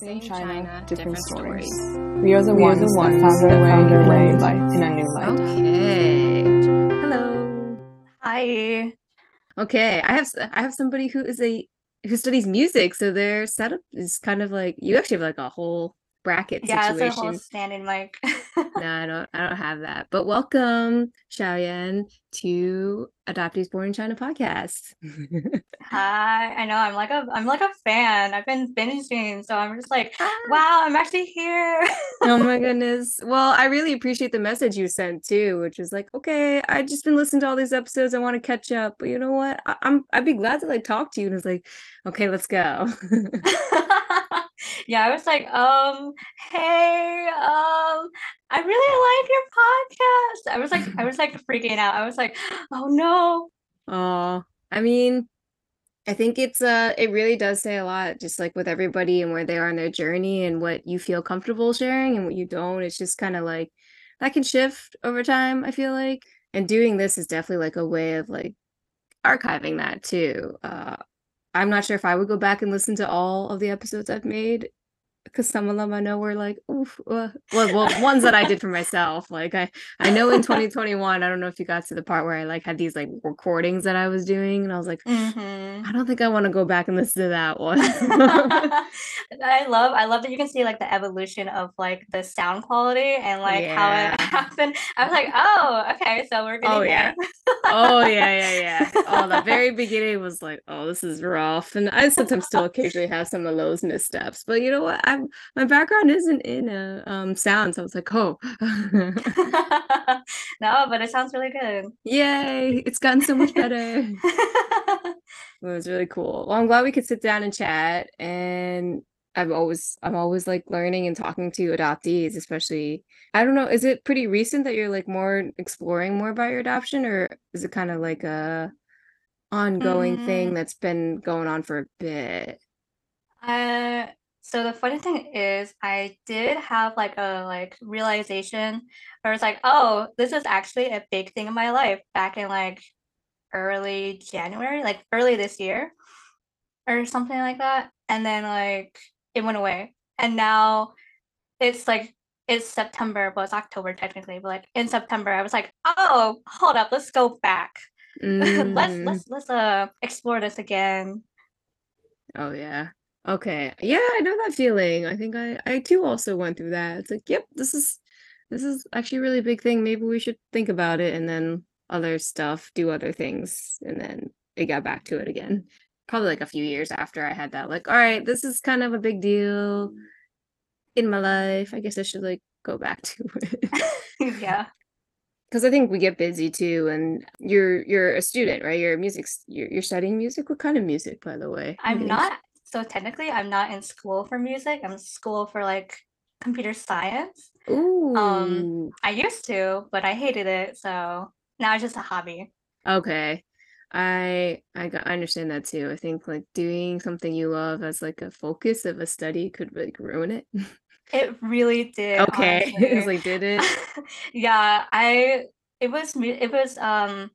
Same China, different, different stories. stories. We are the We are ones, the ones that found that our way, found our in a way new light. In a new light. Okay. Hello. Hi. Okay, I have I have somebody who is a who studies music, so their setup is kind of like you actually have like a whole bracket Yeah, it's a whole standing mic. No, I don't I don't have that. But welcome, Xiaoyan, to Adoptees Born in China podcast. Hi. I know I'm like a I'm like a fan. I've been binging, so I'm just like, Ah. wow, I'm actually here. oh my goodness. Well, I really appreciate the message you sent too, which is like, okay, I just been listening to all these episodes. I want to catch up, but you know what? I- I'm I'd be glad to like talk to you. And it's like, okay, let's go. Yeah, I was like, um, hey, um, I really like your podcast. I was like, I was like freaking out. I was like, oh no. Oh, I mean, I think it's uh it really does say a lot, just like with everybody and where they are in their journey and what you feel comfortable sharing and what you don't. It's just kind of like that can shift over time, I feel like. And doing this is definitely like a way of like archiving that too. Uh I'm not sure if I would go back and listen to all of the episodes I've made because some of them I know were like, oof, uh, well, well, ones that I did for myself. Like I, I know in 2021, I don't know if you got to the part where I like had these like recordings that I was doing, and I was like, Mhm. I don't think I want to go back and listen to that one. I love I love that you can see like the evolution of like the sound quality and like how it happened. I was like, oh, okay, so we're getting Oh, yeah. there. oh yeah, yeah, yeah. Oh, the very beginning was like, oh, this is rough, and I sometimes still occasionally have some of those missteps. But you know what? I'm my background isn't in a um sound, so I was like, oh, no, but it sounds really good. yay! It's gotten so much better. It was really cool. Well, I'm glad we could sit down and chat. And I've always, I'm always like learning and talking to adoptees, especially. I don't know, is it pretty recent that you're like more exploring more about your adoption, or is it kind of like a ongoing thing Mm. that's been going on for a bit? Uh, so the funny thing is, I did have like a like realization where it's like, oh, this is actually a big thing in my life back in like early January, like early this year or something like that. And then like it went away. And now it's like it's September, well, it's October technically, but like in September, I was like, oh, hold up, let's go back. let's Mm, let's let's uh explore this again. oh yeah. Okay. Yeah, I know that feeling. I think I I too also went through that. It's like, yep, this is this is actually a really big thing. Maybe we should think about it and then other stuff, do other things, and then it got back to it again. Probably like a few years after I had that, like, all right, this is kind of a big deal in my life. I guess I should like go back to it. yeah. Because I think we get busy too, and you're you're a student, right? You're a music, you're you're studying music. What kind of music, by the way? I'm not so technically I'm not in school for music. I'm in school for like computer science. Ooh. I used to, but I hated it, so now it's just a hobby. Okay. I I got I understand that too. I think like doing something you love as like a focus of a study could like ruin it. It really did, Okay. It was like did it? Yeah, I it was it was um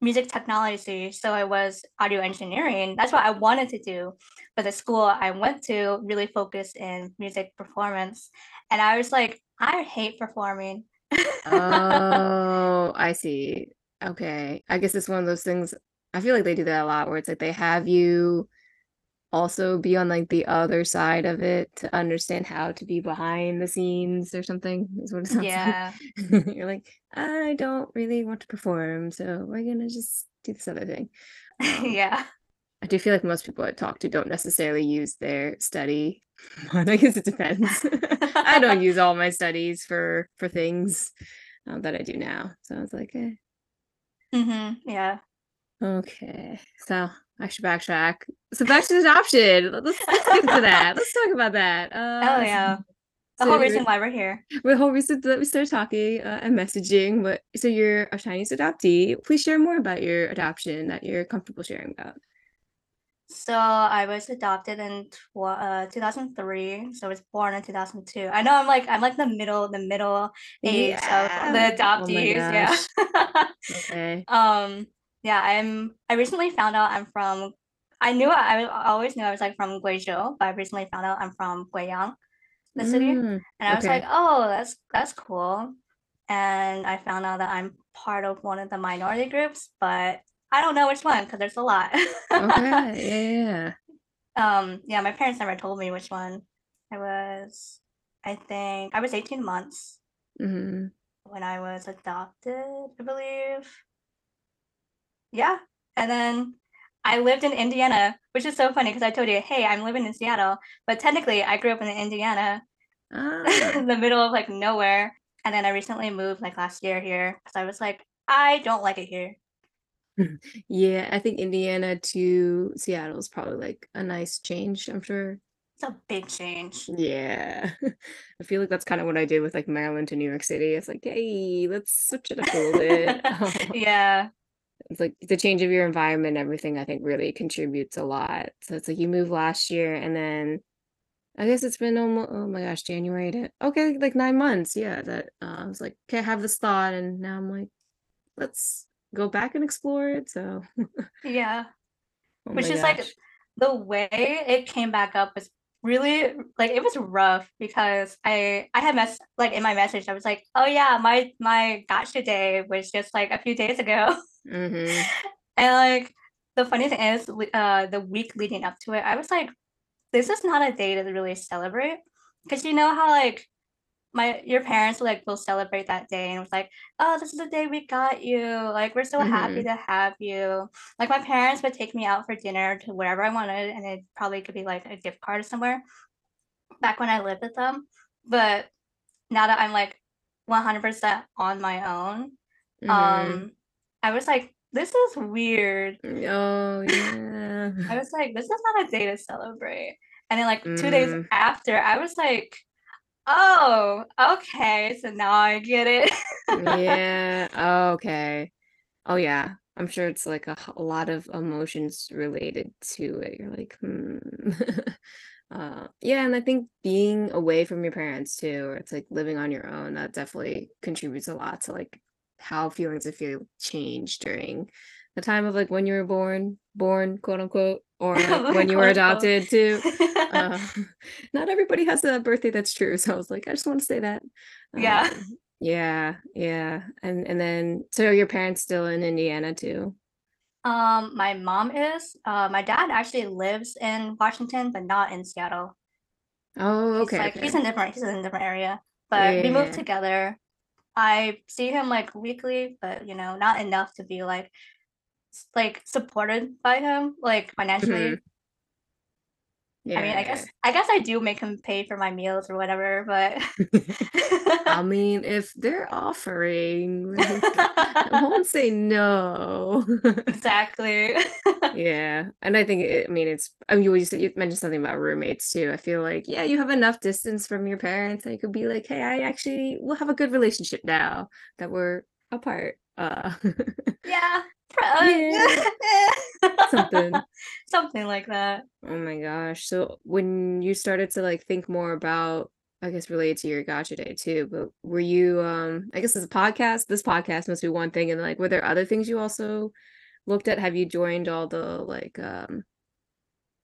music technology, so I was audio engineering. That's what I wanted to do, but the school I went to really focused in music performance, and I was like, I hate performing. Oh, I see. Okay. I guess it's one of those things. I feel like they do that a lot where it's like they have you also be on like the other side of it to understand how to be behind the scenes or something is what it sounds like. Yeah. You're like, I don't really want to perform, so we're gonna just do this other thing. Um, Yeah. I do feel like most people I talk to don't necessarily use their study, I guess it depends. I don't use all my studies for for things um, that I do now, so I was like, eh. hmm Yeah. Okay. So I should backtrack. So back to adoption. Let's let's get into that. Let's talk about that. Uh, Oh yeah. The so whole reason why we're here. the whole reason that we started talking uh, and messaging, but so you're a Chinese adoptee. Please share more about your adoption that you're comfortable sharing about. So I was adopted in tw uh, 2003. So I was born in 2002. I know I'm like I'm like the middle the middle age of the Oh adoptees. yeah. Okay. um yeah, I'm I recently found out I'm from I knew I, I always knew I was like from Guizhou, but I recently found out I'm from Guiyang, the city, Mm, and I was okay. like, oh, that's that's cool. And I found out that I'm part of one of the minority groups, but I don't know which one because there's a lot. Okay. Yeah. Um, yeah, my parents never told me which one. I was, I think I was 18 months Yeah. hmm when I was adopted, I believe. Yeah. And then I lived in Indiana, which is so funny because I told you, hey, I'm living in Seattle, but technically I grew up in Indiana, Ah. in the middle of like nowhere. And then I recently moved like last year here because I was like, I don't like it here. Yeah, I think Indiana to Seattle is probably like a nice change, I'm sure. It's a big change. Yeah. I feel like that's kind of what I did with like Maryland to New York City. It's like, hey, let's switch it up a little bit. Yeah. It's like the change of your environment, everything I think really contributes a lot. So it's like you moved last year and then I guess it's been almost oh my gosh, January to okay, like nine months. Yeah, that uh, I was like, okay, I have this thought, and now I'm like, let's go back and explore it. So, Yeah. oh Which is like the way it came back up was really like it was rough because I I had mess like in my message I was like, oh yeah, my my gotcha day was just like a few days ago. hmm And like the funny thing is, uh, the week leading up to it, I was like, this is not a day to really celebrate. Because you know how like my your parents like will celebrate that day and was like, oh, this is the day we got you. Like we're so happy hmm to have you. Like my parents would take me out for dinner to wherever I wanted, and it probably could be like a gift card somewhere back when I lived with them. But now that I'm like 100% on my own, hmm um, I was like, this is weird. Oh yeah. I was like, this is not a day to celebrate. And then like two days Mm, after, I was like, oh, okay, so now I get it. yeah. Okay. Oh yeah. I'm sure it's like a lot of emotions related to it. You're like, hmm. Uh, yeah, and I think being away from your parents too, or it's like living on your own, that definitely contributes a lot to like how feelings of fear change during the time of like when you were born, born, quote unquote, or like when you were adopted too. Uh, not everybody has a birthday that's true, so I was like, I just want to say that. Yeah. Um, yeah, yeah, and and then so your parents still in Indiana too? Um, my mom is. Uh, my dad actually lives in Washington, but not in Seattle. Oh, He's okay, he's in different he's in a different area. But we moved Yeah. together. I see him like weekly, but you know, not enough to be like like supported by him, like financially. Mm-hmm. Mhm. I mean, I guess I guess I do make him pay for my meals or whatever, but I mean, if they're offering, like, I won't say no. exactly. Yeah, and I think it, I mean it's. I mean, you you you mentioned something about roommates too. I feel like yeah, you have enough distance from your parents, and you could be like, hey, I actually will have a good relationship now that we're apart. Uh, Yeah. something. Something like that. Oh my gosh. So when you started to like think more about, I guess related to your gotcha day too, but were you um I guess as a podcast, this podcast must be one thing. And like were there other things you also looked at? Have you joined all the like um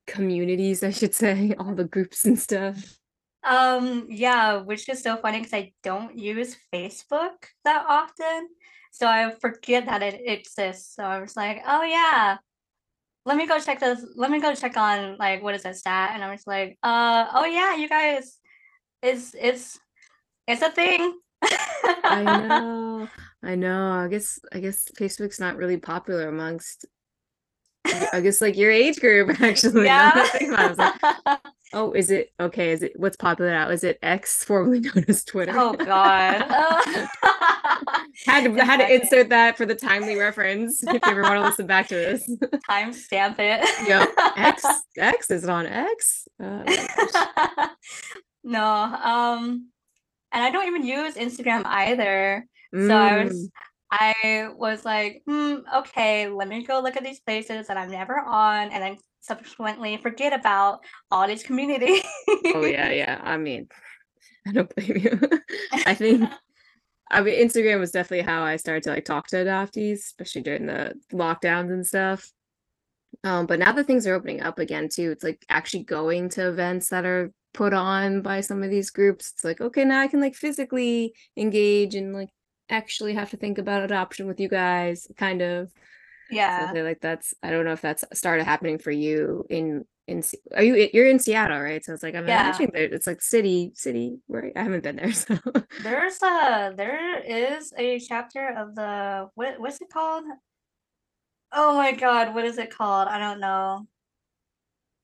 communities, I should say, all the groups and stuff? Um, yeah, which is so funny because I don't use Facebook that often. So I forget that it exists. So I was like, oh yeah, let me go check this. Let me go check on like what is that stat? And I was like, uh, oh yeah, you guys, it's it's it's a thing. I know. I know. I guess I guess Facebook's not really popular amongst I guess like your age group actually. Now that I Yeah. think about it, I was like, oh, is it okay? Is it what's popular now? Is it X, formerly known as Twitter? Oh God. Uh, had to had to insert that for the timely reference if you ever want to listen back to this. Timestamp it. Yep. X X is it on X? Oh. No, um, and I don't even use Instagram either. So I was Mm. I was like, hmm, okay, let me go look at these places that I'm never on, and then subsequently forget about all this community. Oh yeah, yeah. I mean, I don't blame you. I think I mean Instagram was definitely how I started to like talk to adoptees, especially during the lockdowns and stuff. Um, but now that things are opening up again too, it's like actually going to events that are put on by some of these groups. It's like, okay, now I can like physically engage and like actually have to think about adoption with you guys, kind of. Yeah. like that's I don't know if that's started happening for you in in are you you're in Seattle, right? So it's like I'm Yeah. imagining there it's like city city, right? I haven't been there, so There's a there is a chapter of the what what's it called? Oh my God, what is it called? I don't know.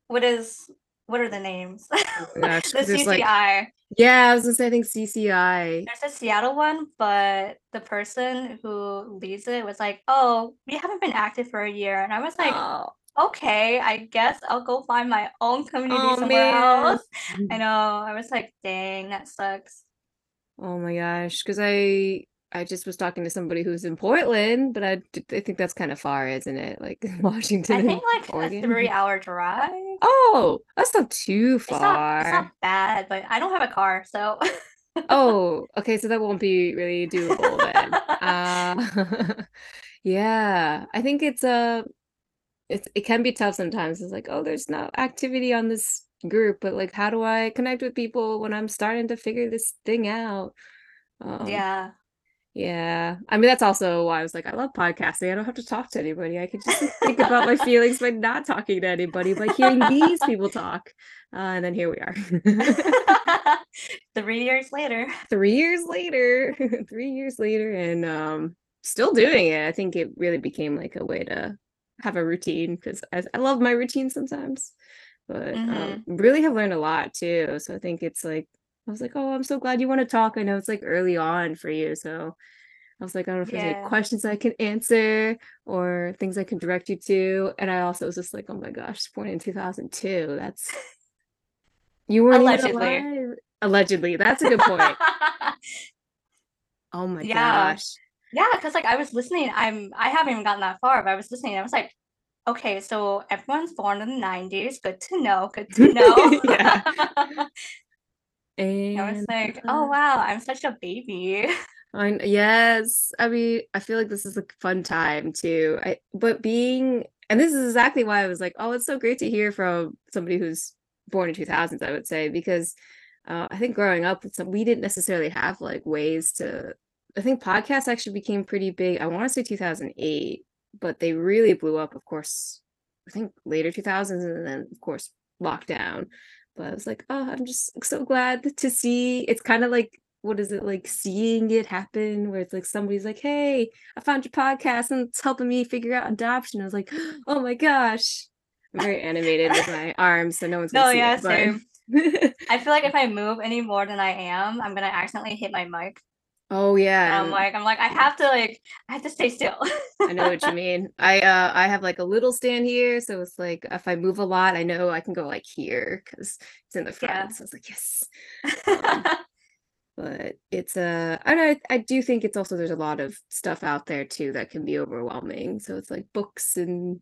What is what are the names? Oh The there's like CCI. yeah, I was gonna say I think CCI. There's a Seattle one, but the person who leads it was like, "Oh, we haven't been active for a year," and I was like, Oh, "Okay, I guess I'll go find my own community Oh, somewhere man. else." Mm-hmm. I know. I was like, "Dang, that sucks." oh my gosh, because I I just was talking to somebody who's in Portland, but I, I think that's kind of far, isn't it? Like Washington I think like a three-hour drive. Oh, that's not too It's not far. it's not bad, but I don't have a car, so Oh, okay, so that won't be really doable then. Uh, yeah, I think it's uh it's it can be tough sometimes. It's like, oh, there's no activity on this group, but like how do I connect with people when I'm starting to figure this thing out? Um, yeah. Yeah. I mean, that's also why I was like, I love podcasting. I don't have to talk to anybody. I can just think about my feelings by not talking to anybody, by hearing these people talk. Uh, and then here we are. Three years later. three years later three years later and um still doing it i think it really became like a way to have a routine because I, I love my routine sometimes but um, really have learned a lot too so i think it's like i was like oh i'm so glad you want to talk i know it's like early on for you so i was like i don't know if there's any questions i can answer or things i can direct you to and i also was just like oh my gosh born in 2002 that's you weren't Allegedly. alive. allegedly that's a good point Oh my Yeah. gosh. Yeah, because like I was listening, I'm I haven't even gotten that far, but I was listening. I was like, okay, so everyone's born in the 90s. Good to know. Good to know. Yeah. I was like, oh uh, wow, I'm such a baby. I yes, I mean, I feel like this is a fun time too. I but being and this is exactly why I was like, oh, it's so great to hear from somebody who's born in 2000s, I would say, because uh, I think growing up, some, we didn't necessarily have like ways to. I think podcasts actually became pretty big. I want to say 2008, but they really blew up, of course, I think later 2000s, and then of course lockdown. But I was like, oh, I'm just so glad to see. It's kind of like what is it like seeing it happen where it's like somebody's like, hey, I found your podcast and it's helping me figure out adoption. I was like, oh my gosh. I'm very animated with my arms, so no one's No, gonna see yeah, it. but- same. I feel like if I move any more than I am, I'm gonna accidentally hit my mic. Oh yeah. I'm like, I'm like, I have to like, I have to stay still. I know what you mean. I uh I have like a little stand here, so it's like if I move a lot, I know I can go like here because it's in the front. Yeah. So it's like yes. Um, but it's uh I know I do think it's also there's a lot of stuff out there too that can be overwhelming. So it's like books and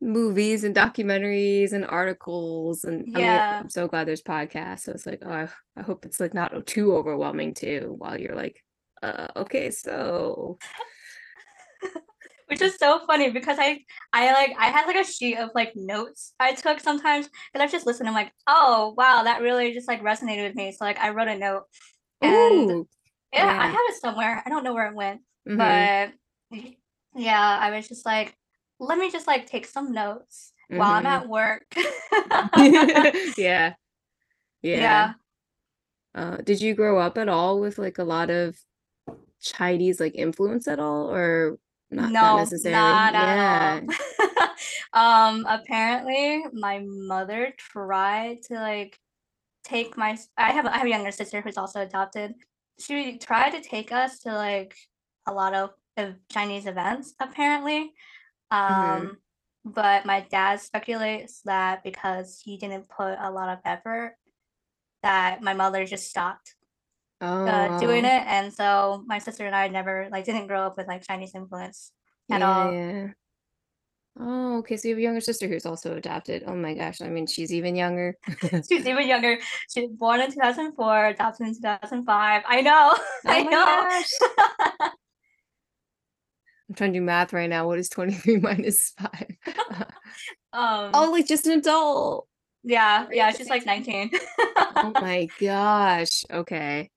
movies and documentaries and articles and I mean, Yeah. I'm so glad there's podcasts. So it's like oh I, I hope it's like not too overwhelming too while you're like uh okay so Which is so funny because I I like I had like a sheet of like notes I took sometimes and I was just listened. I'm like, oh wow, that really just like resonated with me. So like I wrote a note and Ooh, yeah, I have it somewhere. I don't know where it went, mhm. but yeah, I was just like, let me just like take some notes while I'm Mhm. at work. yeah. Yeah. Yeah. Uh, did you grow up at all with like a lot of Chinese like influence at all or not No, necessarily? not yeah. at all. um, apparently my mother tried to like take my I have I have a younger sister who's also adopted. She tried to take us to like a lot of ev- Chinese events apparently. Um, Mhm. but my dad speculates that because he didn't put a lot of effort, that my mother just stopped uh, doing Oh, it, and so my sister and I never like didn't grow up with like Chinese influence at yeah, all. yeah. Oh, okay. So you have a younger sister who's also adopted. Oh my gosh. I mean, she's even younger. She's even younger. She was born in 2004, adopted in 2005. I know. I Oh my know. gosh. I'm trying to do math right now. What is 23 minus 5? Um oh, like just an adult. yeah, yeah, she's like 19. Oh my gosh. Okay.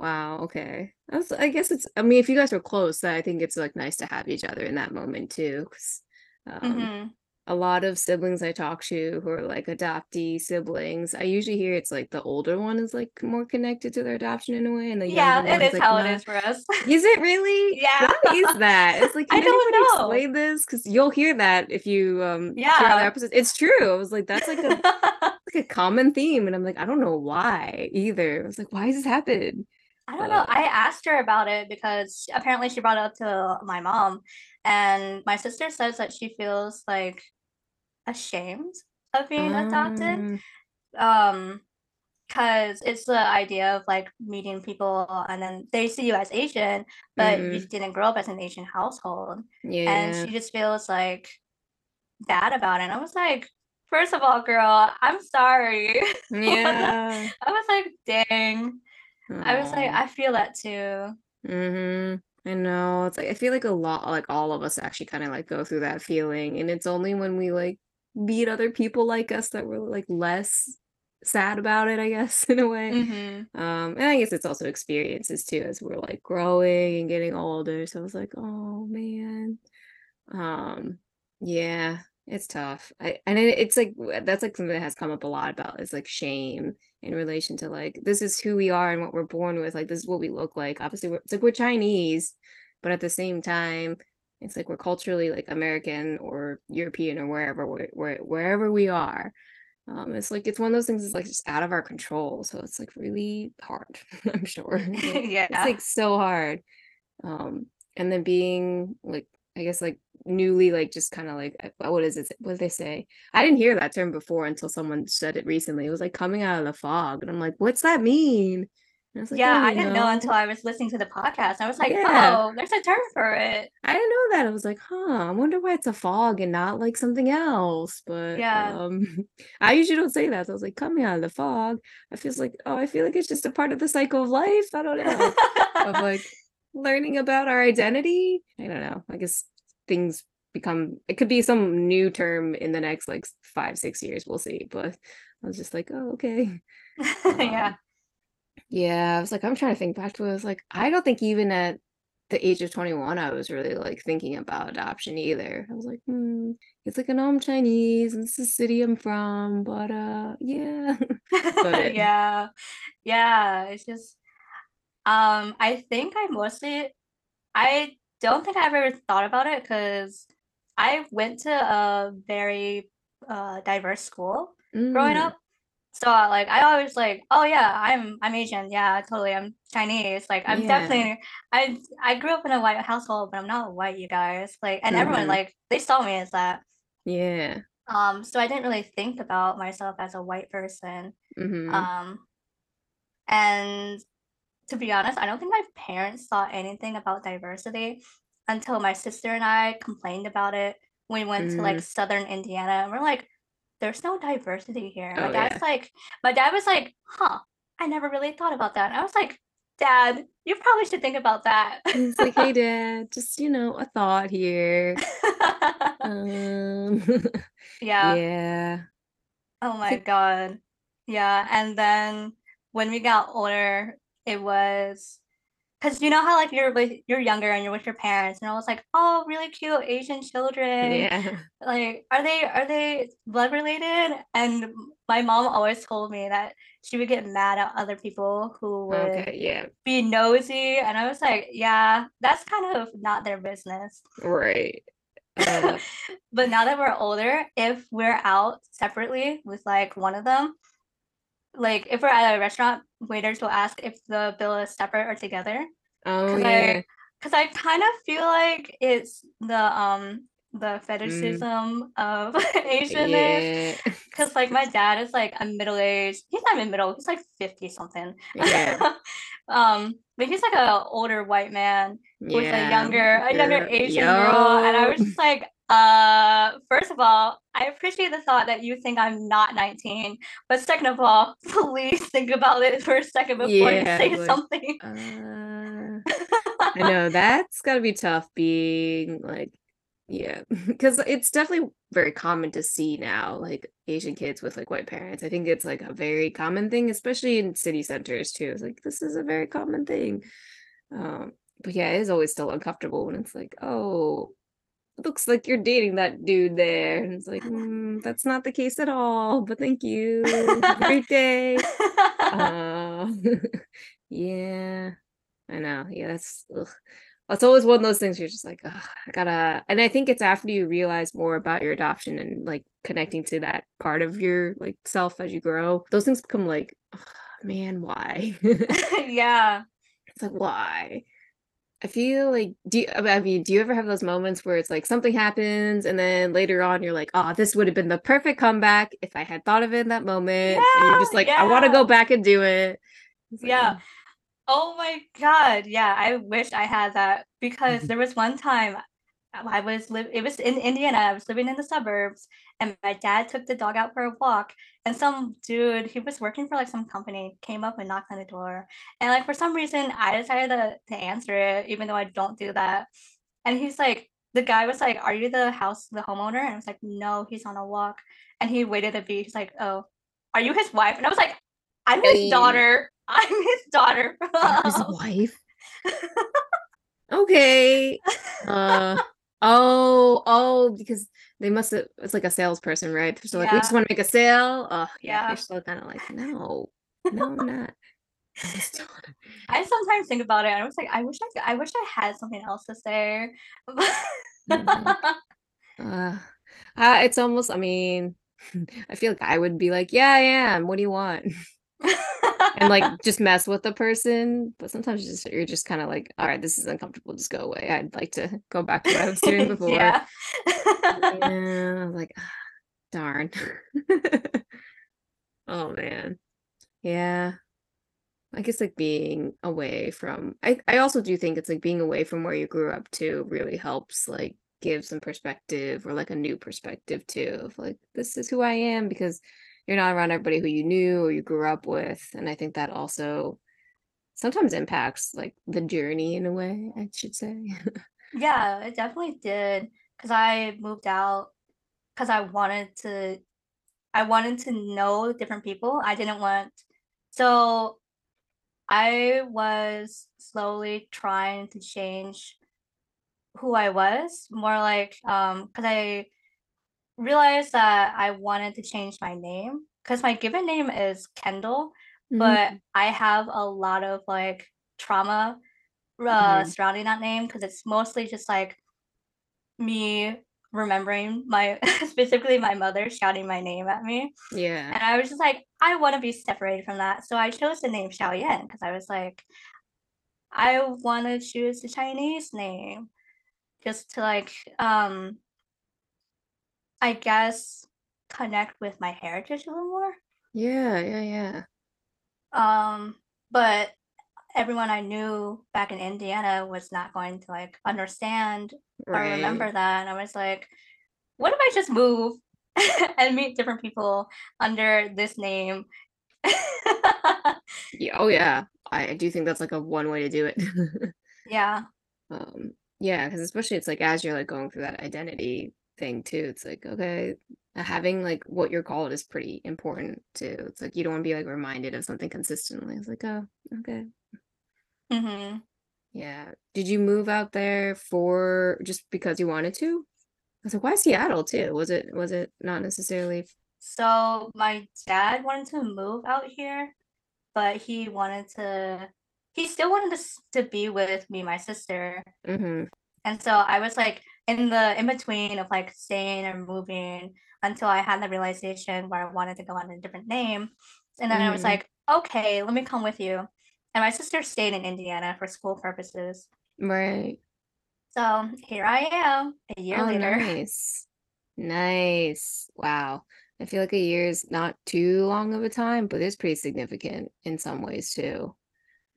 Wow. Okay. I, I guess it's, I mean, if you guys were close, I think it's like nice to have each other in that moment too. Cause um, Mhm. a lot of siblings I talk to who are like adoptee siblings, I usually hear it's like the older one is like more connected to their adoption in a way, and the Yeah, it like how it not. is for us. Is it really? Yeah. Why is that? It's like I don't know. explain this? Because you'll hear that if you um Yeah. other episodes. It's true. I was like, that's like a like a common theme, and I'm like, I don't know why either. I was like, why does this happen? I don't know. I asked her about it because apparently she brought it up to my mom, and my sister says that she feels like ashamed of being adopted. Um, Um, because it's the idea of like meeting people and then they see you as Asian, but you didn't grow up as an Asian household, and she just feels like bad about it. And I was like, first of all, girl, I'm sorry. Yeah. I was like, dang. I was like, I feel that too. Mm-hmm. I know. It's like I feel like a lot like all of us actually kind of like go through that feeling. And it's only when we like meet other people like us that we're like less sad about it, I guess, in a way. hmm Um, and I guess it's also experiences too as we're like growing and getting older. So I was like, oh man. Um, yeah, it's tough. I and it, it's like that's like something that has come up a lot about is like shame in relation to like this is who we are and what we're born with. Like this is what we look like. Obviously, we're, it's like we're Chinese, but at the same time, it's like we're culturally like American or European or wherever where, wherever we are. Um, it's like it's one of those things that's like just out of our control. So it's like really hard, I'm sure. yeah, it's like so hard um and then being like i guess like newly like just kind of like uh, what is it what did they say i didn't hear that term before until someone said it recently it was like coming out of the fog and i'm like what's that mean I was like, Yeah, "Oh, I didn't know know." until I was listening to the podcast. I was like, Yeah. oh, there's a term for it. I didn't know that. I was like, huh, I wonder why it's a fog and not like something else. But Yeah. um I usually don't say that. So I was like, coming out of the fog. I feels like, oh, I feel like it's just a part of the cycle of life. I don't know. of like learning about our identity. I don't know. I guess things become it could be some new term in the next like five, six years. We'll see. But I was just like, oh, okay. yeah. Yeah, I was like, I'm trying to think back to it. I was like, I don't think even at the age of 21, I was really like thinking about adoption either. I was like, hmm, it's like, I know I'm Chinese and this is the city I'm from, but uh, yeah. But- yeah. Yeah. It's just um I think I mostly I don't think I've ever thought about it because I went to a very uh diverse school growing Mm, up. So uh, like I always like, oh yeah, I'm I'm Asian. Yeah, totally. I'm Chinese. Like I'm Yeah. definitely I I grew up in a white household, but I'm not white, you guys. Like and everyone Mhm. like they saw me as that. Yeah. Um, so I didn't really think about myself as a white person. hmm Um, and to be honest, I don't think my parents thought anything about diversity until my sister and I complained about it. We went to like Southern Indiana and we're like, there's no diversity here. My Oh, dad's like, my dad was like, huh, I never really thought about that. And I was like, Dad, you probably should think about that. It's like, hey, dad, just, you know, a thought here. Um, yeah. yeah. Oh my God. Yeah. And then when we got older, it was because you know how like you're with you're younger and you're with your parents and I was like, oh, really cute Asian children. Yeah. Like, are they are they blood related? And my mom always told me that she would get mad at other people who would Okay. Yeah. be nosy. And I was like, yeah, that's kind of not their business. Right. Uh, But now that we're older, if we're out separately with like one of them, like if we're at a restaurant, waiters will ask if the bill is separate or together. oh, yeah. Because I kind of feel like it's the um the fetishism of Asianness. Yeah. Because like my dad is like a middle aged, he's not even middle, he's like 50 something. Yeah. um, but he's like a older white man with a younger a younger Asian girl, and I was just like, uh, first of all, I appreciate the thought that you think I'm not 19, but second of all, please think about it for a second before you say like, something. Uh, I know that's got to be tough being like, yeah, because it's definitely very common to see now, like Asian kids with like white parents. I think it's like a very common thing, especially in city centers too. It's like this is a very common thing. Um, but yeah, it is always still uncomfortable when it's like, oh, looks like you're dating that dude there. And it's like, mm, that's not the case at all. But thank you. Great day. Uh, yeah, I know. Yeah, that's ugh. it's always one of those things you're just like, I gotta. And I think it's after you realize more about your adoption and like connecting to that part of your like self as you grow, those things become like, man, why? yeah. It's like why? I feel like do you, I mean, do you ever have those moments where it's like something happens and then later on you're like, oh, this would have been the perfect comeback if I had thought of it in that moment. and you're just like, I want to go back and do it. Like, Yeah. Mm. Oh my god. Yeah, I wish I had that because there was one time I was live it was in Indiana. I was living in the suburbs and my dad took the dog out for a walk and some dude, he was working for like some company, came up and knocked on the door. And like for some reason I decided to, to answer it even though I don't do that. And he's like the guy was like, "Are you the house the homeowner?" And I was like, "No, he's on a walk." And he waited a bit. He's like, "Oh, are you his wife?" And I was like, "I'm his Hey. daughter. I'm his daughter." His wife. okay. Uh oh, oh, because they must have it's like a salesperson, right? So like we just want to make a sale. Oh yeah, Yeah. you're still kind of like, no, no, I'm not. I'm his daughter. I sometimes think about it I was like, I wish I could, I wish I had something else to say. Mhm. Uh, uh, it's almost, I mean, I feel like I would be like, yeah, I am. What do you want? And like just mess with the person. But sometimes you just you're just kind of like, all right, this is uncomfortable. Just go away. I'd like to go back to what I was doing before. yeah. Yeah, like, ah, darn. oh man. Yeah. I guess like being away from I, I also do think it's like being away from where you grew up too really helps like give some perspective or like a new perspective too of like this is who I am because you're not around everybody who you knew or you grew up with. And I think that also sometimes impacts like the journey in a way, I should say. Yeah, it definitely did. Cause I moved out because I wanted to I wanted to know different people. I didn't want so I was slowly trying to change who I was, more like um because I realized that I wanted to change my name because my given name is Kendall, but I have a lot of like trauma uh, Mhm. surrounding that name because it's mostly just like me remembering my specifically my mother shouting my name at me yeah. and i was just like i want to be separated from that so i chose the name xiaoyan because i was like i want to choose the chinese name just to like um i guess connect with my heritage a little more Yeah, yeah, yeah. um but everyone i knew back in indiana was not going to like understand or remember that and i was like what if i just move and meet different people under this name Yeah, oh yeah. I, I do think that's like a one way to do it. yeah Um, yeah, because especially it's like as you're like going through that identity thing too, it's like, okay, having like what you're called is pretty important too. It's like you don't want to be like reminded of something consistently. It's like, oh, okay. hmm Yeah. Did you move out there for just because you wanted to? I was like, why Seattle too? Was it was it not necessarily so my dad wanted to move out here but he wanted to he still wanted to, to be with me my sister hmm And so I was like in the in between of like staying or moving until I had the realization where I wanted to go under a different name. And then I was Mhm. like, okay, let me come with you. And my sister stayed in Indiana for school purposes. Right. So here I am a year Oh, later. nice. Nice. Wow. I feel like a year is not too long of a time, but it's pretty significant in some ways too.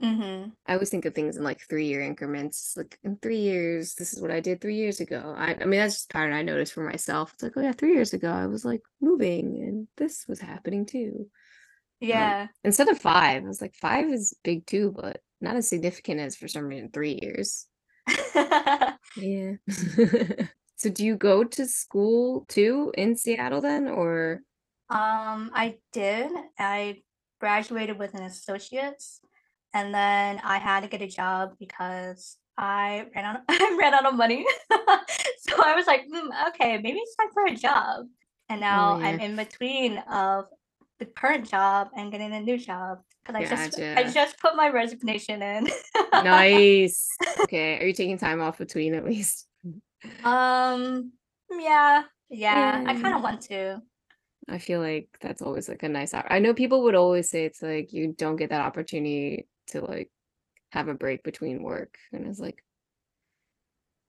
Hmm I always think of things in like three year increments. Like in three years, this is what I did three years ago. I, I mean, that's just pattern I noticed for myself. It's like, oh yeah, three years ago, I was like moving and this was happening too. Yeah. Instead of five, I was like, five is big too, but not as significant as for some reason three years. Yeah. So do you go to school too in Seattle then, or? Um, I did. I graduated with an associate's, and then I had to get a job because I ran out I ran out of money. So I was like, "Hmm, okay, maybe it's time for a job." And Oh now I'm in between of the current job and getting a new job because I just I just put my resignation in. Nice. Okay. Are you taking time off between at least? Um, yeah, yeah, I kind of want to. I feel like that's always like a nice I know people would always say it's like you don't get that opportunity to like have a break between work. And it's like,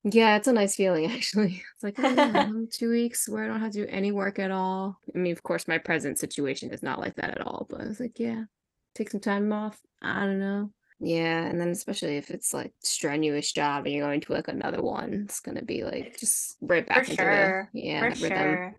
yeah, it's a nice feeling actually. It's like, oh yeah, two weeks where I don't have to do any work at all. I mean, of course, my present situation is not like that at all, but I was like, yeah, take some time off. I don't know. Yeah, and then especially if it's like strenuous job and you're going to like another one, it's gonna be like just right For back into the yeah, for rhythm. sure.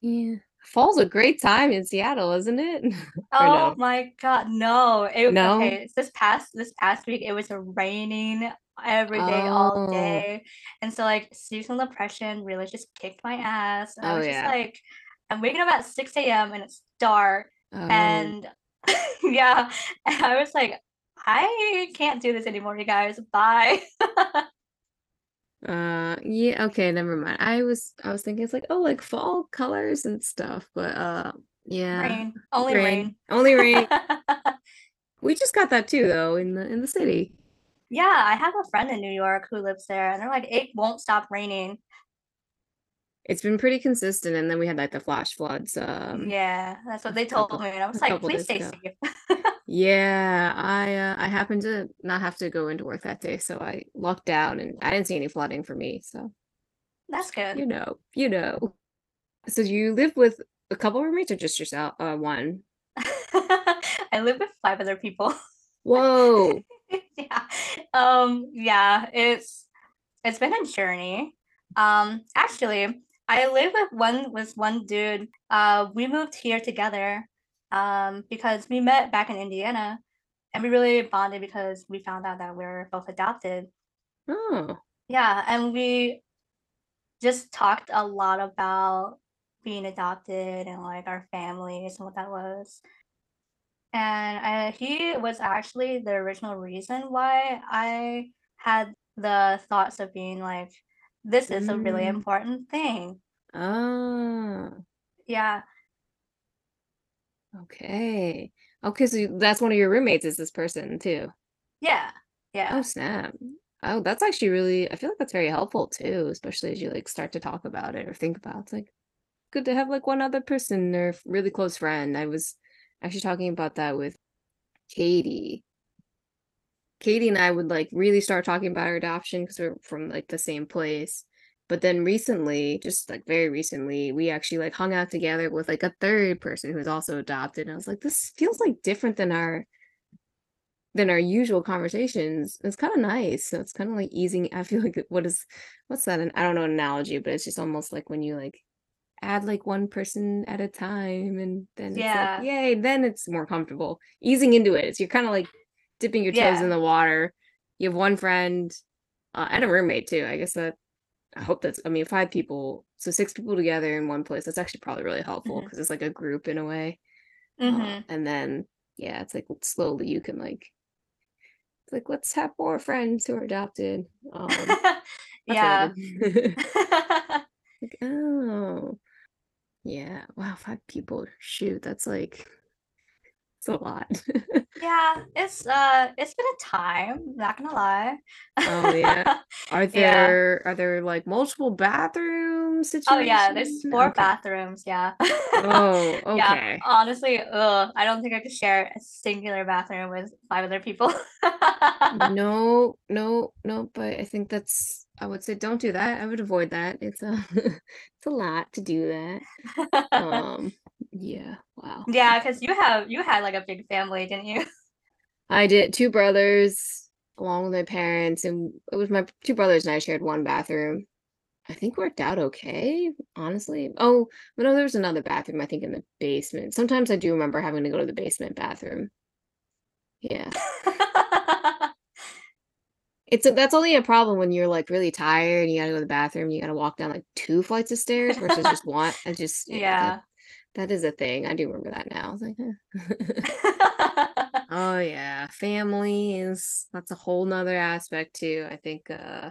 Yeah. Fall's a great time in Seattle, isn't it? Oh no? my God, no. It, No? okay, this past this past week it was raining every day, all Oh, day. And so like seasonal depression really just kicked my ass. And I oh was just yeah. like, I'm waking up at 6 a.m. and it's dark. Oh, And yeah, and I was like, I can't do this anymore, you guys. Bye. uh, yeah, okay, never mind. I was I was thinking it's like, oh, like fall colors and stuff, but uh yeah, Rain, only rain. rain. Only rain. We just got that too though in the in the city. Yeah, I have a friend in New York who lives there, and they're like, it won't stop raining. It's been pretty consistent, and then we had like the flash floods um Yeah, that's what they told couple me, and I was like, please stay ago. safe. Yeah, I uh, I happened to not have to go into work that day, so I locked out and I didn't see any flooding for me, so That's good. you know, you know. So you live with a couple roommates or just yourself? Uh, one. I live with five other people. Whoa. Yeah. Um, yeah, it's it's been a journey. Um, actually, I live with one with one dude. Uh, we moved here together um because we met back in Indiana and we really bonded because we found out that we are both adopted. Oh. Yeah, and we just talked a lot about being adopted and like our families and what that was. And uh, he was actually the original reason why I had the thoughts of being like, this is a really Mm. important thing. Ah. Yeah, Okay. Okay, so that's one of your roommates is this person too. yeah, Yeah. Oh, snap. Oh, that's actually really, I feel like that's very helpful too, especially as you like start to talk about it or think about it. It's like good to have like one other person or really close friend. I was actually talking about that with Katie. Katie and I would like really start talking about our adoption because we're from like the same place. But then recently, just like very recently, we actually like hung out together with like a third person who's also adopted. And I was like, this feels like different than our than our usual conversations. It's kind of nice. So it's kind of like easing. I feel like what is what's that? An, I don't know an analogy, but it's just almost like when you like add like one person at a time and then it's like, yeah, yay, then it's more comfortable. Easing into it. So you're kind of like dipping your toes in the water. You have one friend uh, and a roommate too. I guess that I hope that's I mean five people, so six people together in one place. That's actually probably really helpful because it's like a group in a way. Uh, hmm and then yeah, it's like slowly you can like it's like let's have more friends who are adopted. Um, Yeah. like oh yeah, wow, five people. Shoot, that's like it's a lot. Yeah, it's uh it's been a time, not gonna lie. Oh yeah. Are Yeah. there are there like multiple bathroom Oh yeah, there's four Okay. bathrooms, yeah. Oh, Yeah, okay. honestly, ugh, I don't think I could share a singular bathroom with five other people. No, no, no, but I think that's I would say don't do that. I would avoid that. It's a it's a lot to do that. Um, yeah, wow. Yeah, because you have you had like a big family, didn't you? I did two brothers along with my parents, and it was my two brothers and I shared one bathroom. I think worked out okay, honestly. Oh, but no, there was another bathroom, I think, in the basement. Sometimes I do remember having to go to the basement bathroom. Yeah. It's a, that's only a problem when you're like really tired and you gotta go to the bathroom. You gotta walk down like two flights of stairs versus just one. I just yeah, Yeah. That, is a thing. I do remember that now. I was like, eh. oh yeah, family is that's a whole nother aspect too. I think uh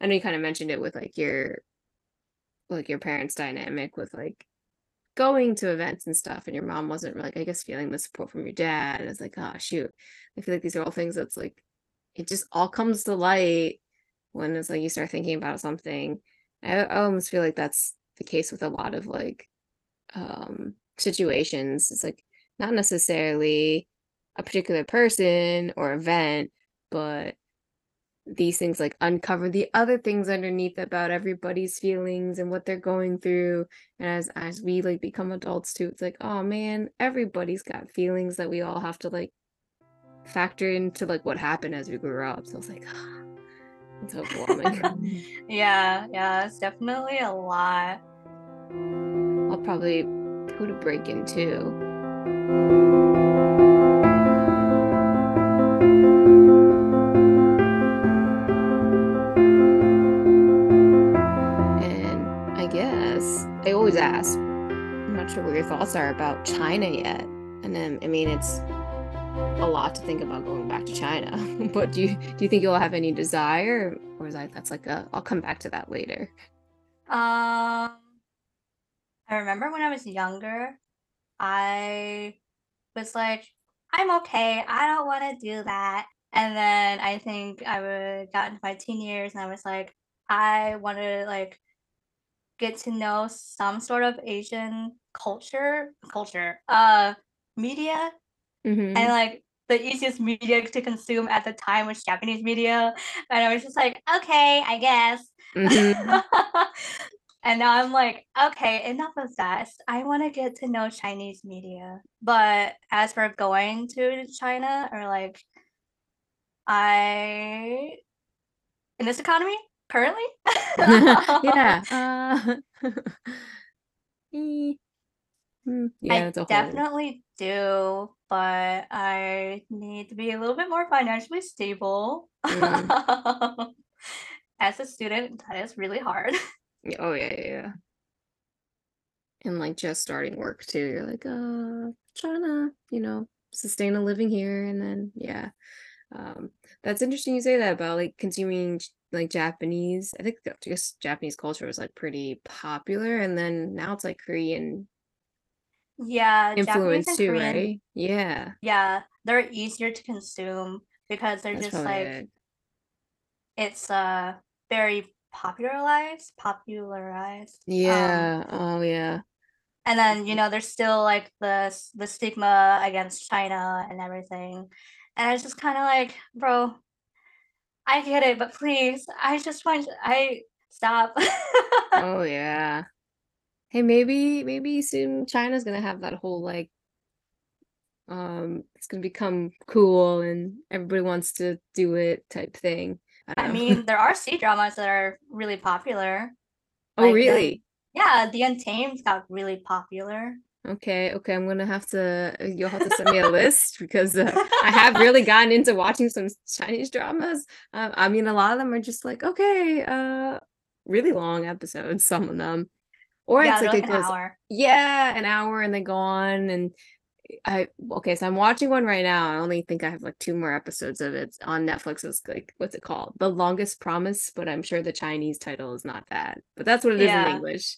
I know you kind of mentioned it with like your like your parents' dynamic with like going to events and stuff, and your mom wasn't like I guess feeling the support from your dad. And it's like, oh shoot, I feel like these are all things that's like it just all comes to light when it's like you start thinking about something. I, I almost feel like that's the case with a lot of like um situations. It's like not necessarily a particular person or event, but these things like uncover the other things underneath about everybody's feelings and what they're going through and as as we like become adults too it's like oh man everybody's got feelings that we all have to like factor into like what happened as we grew up so it's like it's overwhelming yeah, yeah, it's definitely a lot. I'll probably put a break in too And I guess I always ask, I'm not sure what your thoughts are about China yet. And then, I mean, it's a lot to think about going back to China. but do you do you think you'll have any desire, or is that that's like a I'll come back to that later? Um, I remember when I was younger, I was like, I'm okay. I don't want to do that. And then I think I would got into my teen years and I was like, I want to like get to know some sort of Asian culture, culture, uh, media, Mm-hmm. and like the easiest media to consume at the time was Japanese media. And I was just like, okay, I guess. Mhm. and now I'm like, okay, enough of that. I want to get to know Chinese media. But as for going to China or like, I, in this economy currently, yeah. Uh, mm, yeah, I whole. definitely do, but I need to be a little bit more financially stable. Mm. As a student, that is really hard. Oh yeah, yeah, yeah. And like just starting work too, you're like, uh, trying to, you know, sustain a living here, and then yeah, um, that's interesting you say that about like consuming like Japanese. I think just Japanese culture was like pretty popular, and then now it's like Korean Yeah, influence too, Korean, right? Yeah, yeah, they're easier to consume because they're that's just like it. it's uh very popularized, popularized. Um, Yeah. Oh yeah. and then you know there's still like the the stigma against China and everything. And I was just kind of like, bro, I get it, but please, I just want I stop. Oh yeah. Hey, maybe maybe soon China's gonna have that whole like um it's gonna become cool and everybody wants to do it type thing. I I mean, there are C dramas that are really popular. Oh Like the really? yeah, The Untamed got really popular. Okay, okay. I'm gonna have to uh, you'll have to send me a list because uh, I have really gotten into watching some Chinese dramas. Uh, I mean, a lot of them are just like okay, uh, really long episodes, some of them, or Yeah, it's like like it an goes hour. yeah, an hour and they go on and I okay, so I'm watching one right now. I only think I have like two more episodes of it on Netflix. It's like what's it called? The Longest Promise, but I'm sure the Chinese title is not that. But that's what it is in English.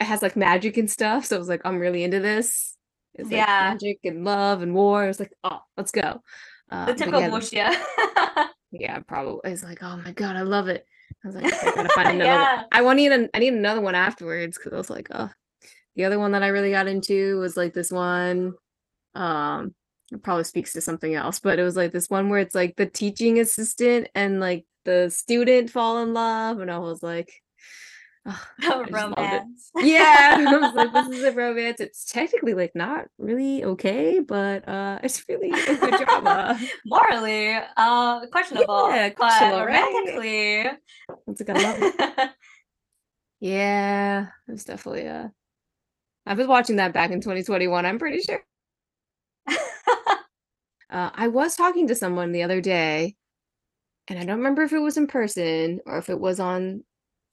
It has like magic and stuff, so I was like, I'm really into this. It's like Yeah. magic and love and war. I was like, oh, let's go. Uh, The typical yeah, wuxia. yeah, probably. It's like, oh my god, I love it. I was like, okay, I gotta find another Yeah. one. I want need an, I need another one afterwards because I was like, oh. The other one that I really got into was like this one. Um, it probably speaks to something else, but it was like this one where it's like the teaching assistant and like the student fall in love, and I was like, oh, I just loved it. Romance. Yeah, I was like, this is a romance. It's technically like not really okay, but uh, it's really a good drama. Morally, uh, questionable, Yeah, but questionable, right? romantically. It's like I love. Yeah, it was definitely uh I was watching that back in 2021, I'm pretty sure. Uh, I was talking to someone the other day, and I don't remember if it was in person or if it was on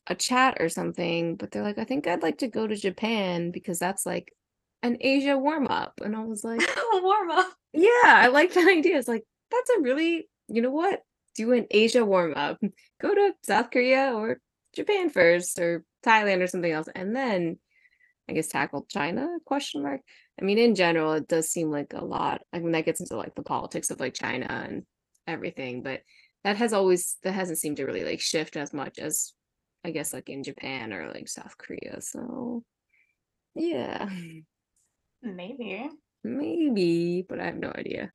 a chat or something, but they're like, I think I'd like to go to Japan because that's like an Asia warm up. And I was like, warm up. yeah, I like that idea. It's like, that's a really, you know what? Do an Asia warm up. Go to South Korea or Japan first or Thailand or something else. And then I guess tackle China question mark. I mean, in general, it does seem like a lot. I mean, that gets into like the politics of like China and everything, but that has always that hasn't seemed to really like shift as much as I guess like in Japan or like South Korea. So yeah. Maybe. Maybe, but I have no idea.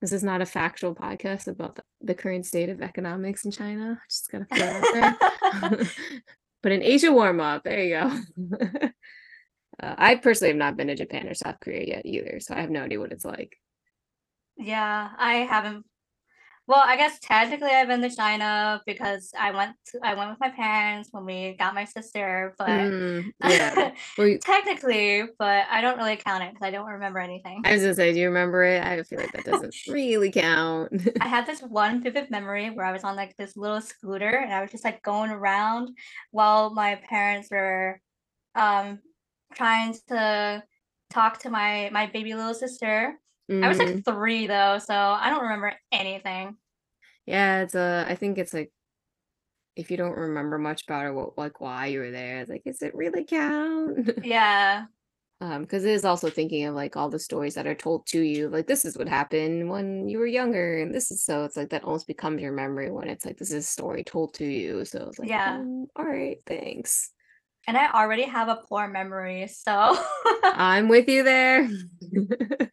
This is not a factual podcast about the, the current state of economics in China. Just gotta throw it out there. but an Asia warm up, there you go. Uh, I personally have not been to Japan or South Korea yet either, so I have no idea what it's like. Yeah, I haven't well, I guess technically I've been to China because I went to, I went with my parents when we got my sister, but Mm, yeah. You- technically, but I don't really count it because I don't remember anything. I was gonna say, do you remember it? I feel like that doesn't really count. I had this one vivid memory where I was on like this little scooter and I was just like going around while my parents were um trying to talk to my my baby little sister. I was Mm, like three though, so I don't remember anything. yeah, it's a. I think it's like if you don't remember much about it, what like why you were there, it's like, is it really count? Yeah. um, because it is also thinking of like all the stories that are told to you, like this is what happened when you were younger, and this is so it's like that almost becomes your memory when it's like this is a story told to you. So it's like, Yeah. "Um, all right, thanks. And I already have a poor memory, so I'm with you there.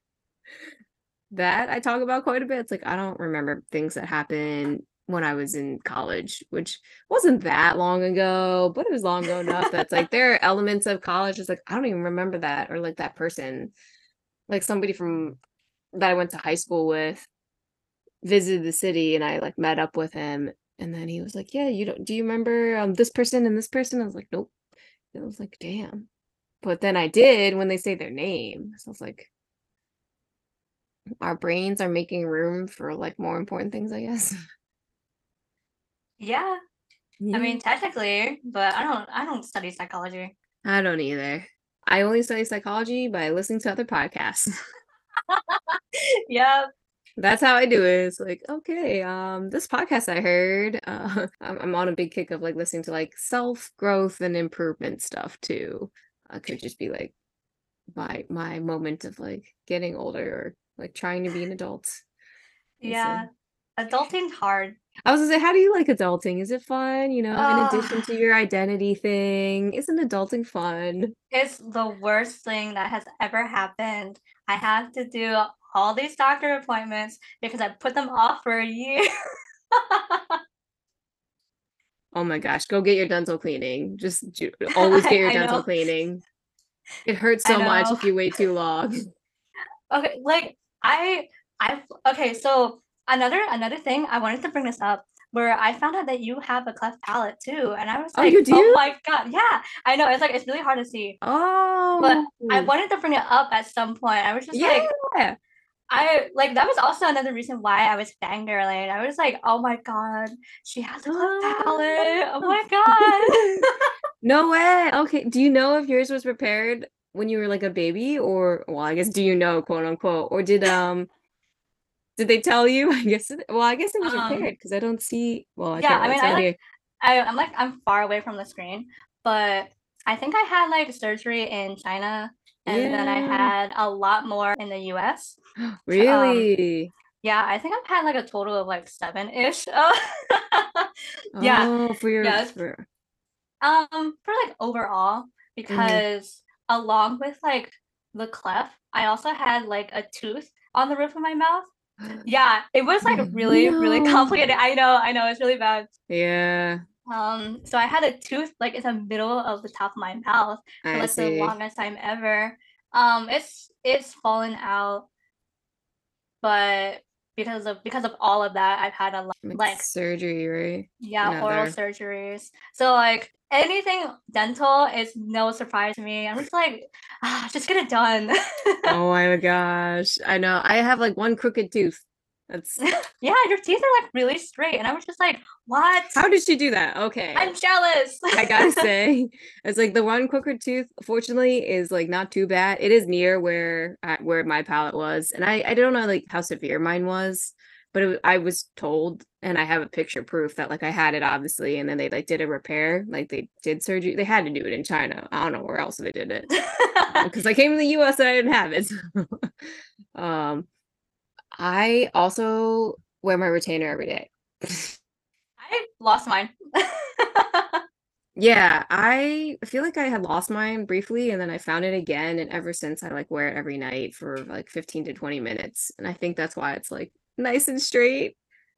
that I talk about quite a bit. It's like I don't remember things that happened when I was in college, which wasn't that long ago, but it was long ago enough that's like there are elements of college. It's like I don't even remember that or like that person, like somebody from that I went to high school with visited the city and I like met up with him and then he was like, "Yeah, you don't do you remember um this person and this person?" I was like, "Nope." I was like, "Damn." But then I did when they say their name. So I was like, our brains are making room for like more important things, I guess. yeah. I mean technically, but I don't I don't study psychology. I don't either. I only study psychology by listening to other podcasts. yeah. That's how I do it. It's like, okay, um, this podcast I heard, uh, I'm, I'm on a big kick of like listening to like self growth and improvement stuff too. I could just be like my my moment of like getting older or like trying to be an adult. Uh, Yeah. Adulting's hard. I was gonna say, how do you like adulting? Is it fun? You know, in addition Uh, to your identity thing, isn't adulting fun? It's the worst thing that has ever happened. I have to do all these doctor appointments because I put them off for a year. Oh my gosh, go get your dental cleaning. Just do, always get your dental know. cleaning. It hurts so much if you wait too long. Okay, like I I okay, so another another thing I wanted to bring this up where I found out that you have a cleft palate too, and I was Oh, like, you oh my god, yeah, I know it's like it's really hard to see, Oh, but I oh. wanted to bring it up at some point. I was just like, yeah. I like that was also another reason why I was fangirling. I was like, oh my god, she has a cleft palate. Oh my god. no way. Okay. Do you know if yours was prepared when you were like a baby or well, I guess do you know, quote unquote, or did um did they tell you? I guess it, well, I guess it was Um, repaired because I don't see well, I yeah, can't I mean, I tell like- here. I, I'm like I'm far away from the screen, but I think I had like surgery in China and then I had a lot more in the US. Really? Yeah, I think I've had like a total of like seven-ish. yeah. Oh, for your Yes. for Um, for like overall, because along with like the cleft, I also had like a tooth on the roof of my mouth. Yeah, it was like really, really complicated. I know, I know, it's really bad. Yeah, Um, so I had a tooth like in the middle of the top of my mouth for like the longest time ever. Um, it's it's fallen out, but because of because of all of that, I've had a lot Like, like surgery, right? yeah, oral surgeries. So like anything dental is no surprise to me. I'm just like, ah, just get it done. Oh my gosh. I know. I have like one crooked tooth That's yeah, your teeth are like really straight. And I was just like, what? how did she do that? Okay. I'm jealous. I gotta say, it's like the one crooked tooth. Fortunately, is like not too bad. It is near where where my palate was, and I I don't know like how severe mine was, but it, I was told, and I have a picture proof that like I had it obviously, and then they like did a repair, like they did surgery. They had to do it in China. I don't know where else they did it because I came to the U.S. and I didn't have it. um, I also wear my retainer every day. Lost mine. Yeah, I feel like I had lost mine briefly and then I found it again and ever since I like wear it every night for like 15 to 20 minutes and I think that's why it's like nice and straight.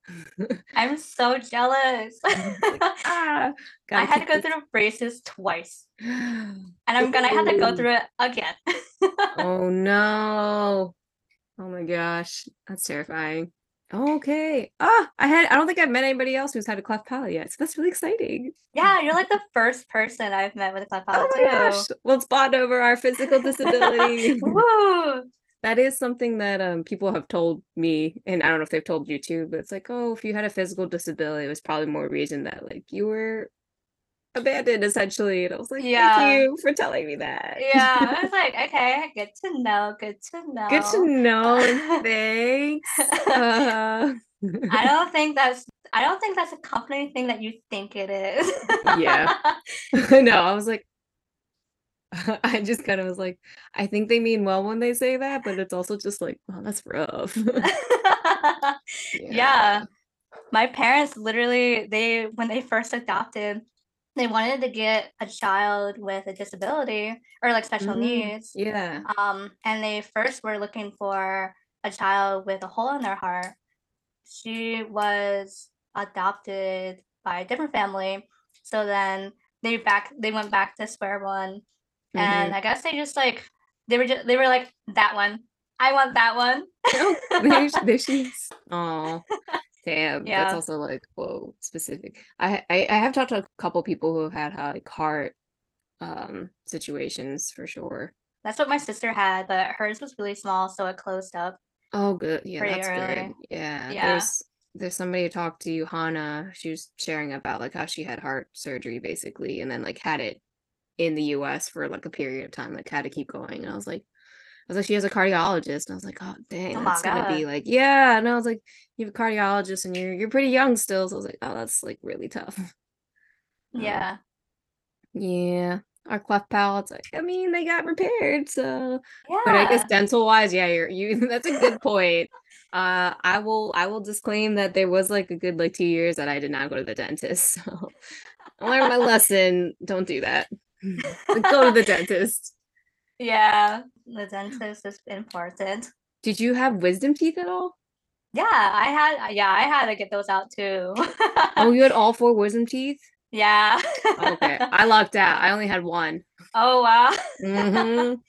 I'm so jealous. ah, I had to go this- through braces twice, and I'm gonna have to go through it again. Oh no. Oh my gosh, that's terrifying. Okay. Ah, I had I don't think I've met anybody else who's had a cleft palate yet, so that's really exciting. yeah, you're like the first person I've met with a cleft palate. Oh palate my too. gosh. Let's bond over our physical disability. Woo! that is something that um people have told me and i don't know if they've told you too but it's like oh if you had a physical disability it was probably more reason that like you were abandoned essentially and i was like Yeah. thank you for telling me that Yeah, I was like, okay, good to know, good to know. good to know thanks uh, I don't think that's I don't think that's a company thing that you think it is. Yeah. no i was like i just kind of was like i think they mean well when they say that but it's also just like oh that's rough yeah. My parents literally they when they first adopted, they wanted to get a child with a disability or like special Mm, needs. yeah Um, and they first were looking for a child with a hole in their heart. She was adopted by a different family. So then they back they went back to square one. Mhm. And I guess they just like they were just they were like that one. I want that one. oh, there, there she is. Oh, damn. That's also like whoa, specific. I, I I have talked to a couple people who have had like heart um situations for sure. That's what my sister had, but hers was really small, so it closed up. Oh, good. Yeah, that's good. Yeah, Yeah. there's there's somebody who talked to Hannah. She was sharing about like how she had heart surgery basically, and then like had it in the U.S. for like a period of time, like had to keep going. And I was like, was like, she has a cardiologist, and I was like, oh dang, Oh that's gonna be like, yeah. And I was like, you have a cardiologist, and you're you're pretty young still. So I was like, oh, that's like really tough. Um, Yeah. Yeah, our cleft palates. like, I mean, they got repaired, so Yeah. but I guess dental wise, yeah, you're you that's a good point. Uh I will I will disclaim that there was like a good like two years that I did not go to the dentist. So I learned my lesson. Don't do that. go to the dentist. Yeah. The dentist is important. Did you have wisdom teeth at all? Yeah, I had yeah, I had to get those out too. Oh, you had all four wisdom teeth? yeah. Okay. I lucked out. I only had one. oh wow. hmm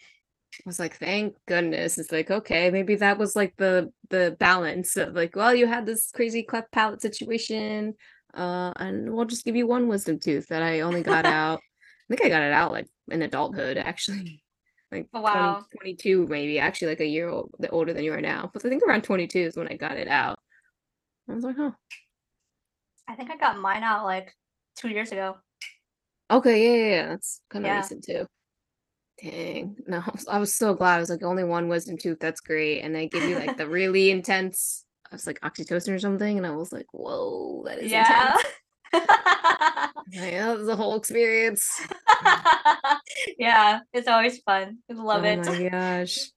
I was like, thank goodness. It's like, okay, maybe that was like the the balance of like, well, you had this crazy cleft palate situation, uh, and we'll just give you one wisdom tooth that I only got out. I think I got it out like in adulthood, actually. Like Oh, 20 wow. 22, maybe, actually like a year old, the older than you are now. But I think around 22 is when I got it out. I was like, huh. I think I got mine out like two years ago. Okay, yeah, yeah, yeah. That's kind of Yeah. recent too. Dang. No, I was- I was so glad. I was like, only one wisdom tooth. That's great. And they give you like the really intense, I was like oxytocin or something. And I was like, whoa, that is Yeah. intense. Like, that was a whole experience. yeah, it's always fun. I love oh it. Oh my gosh.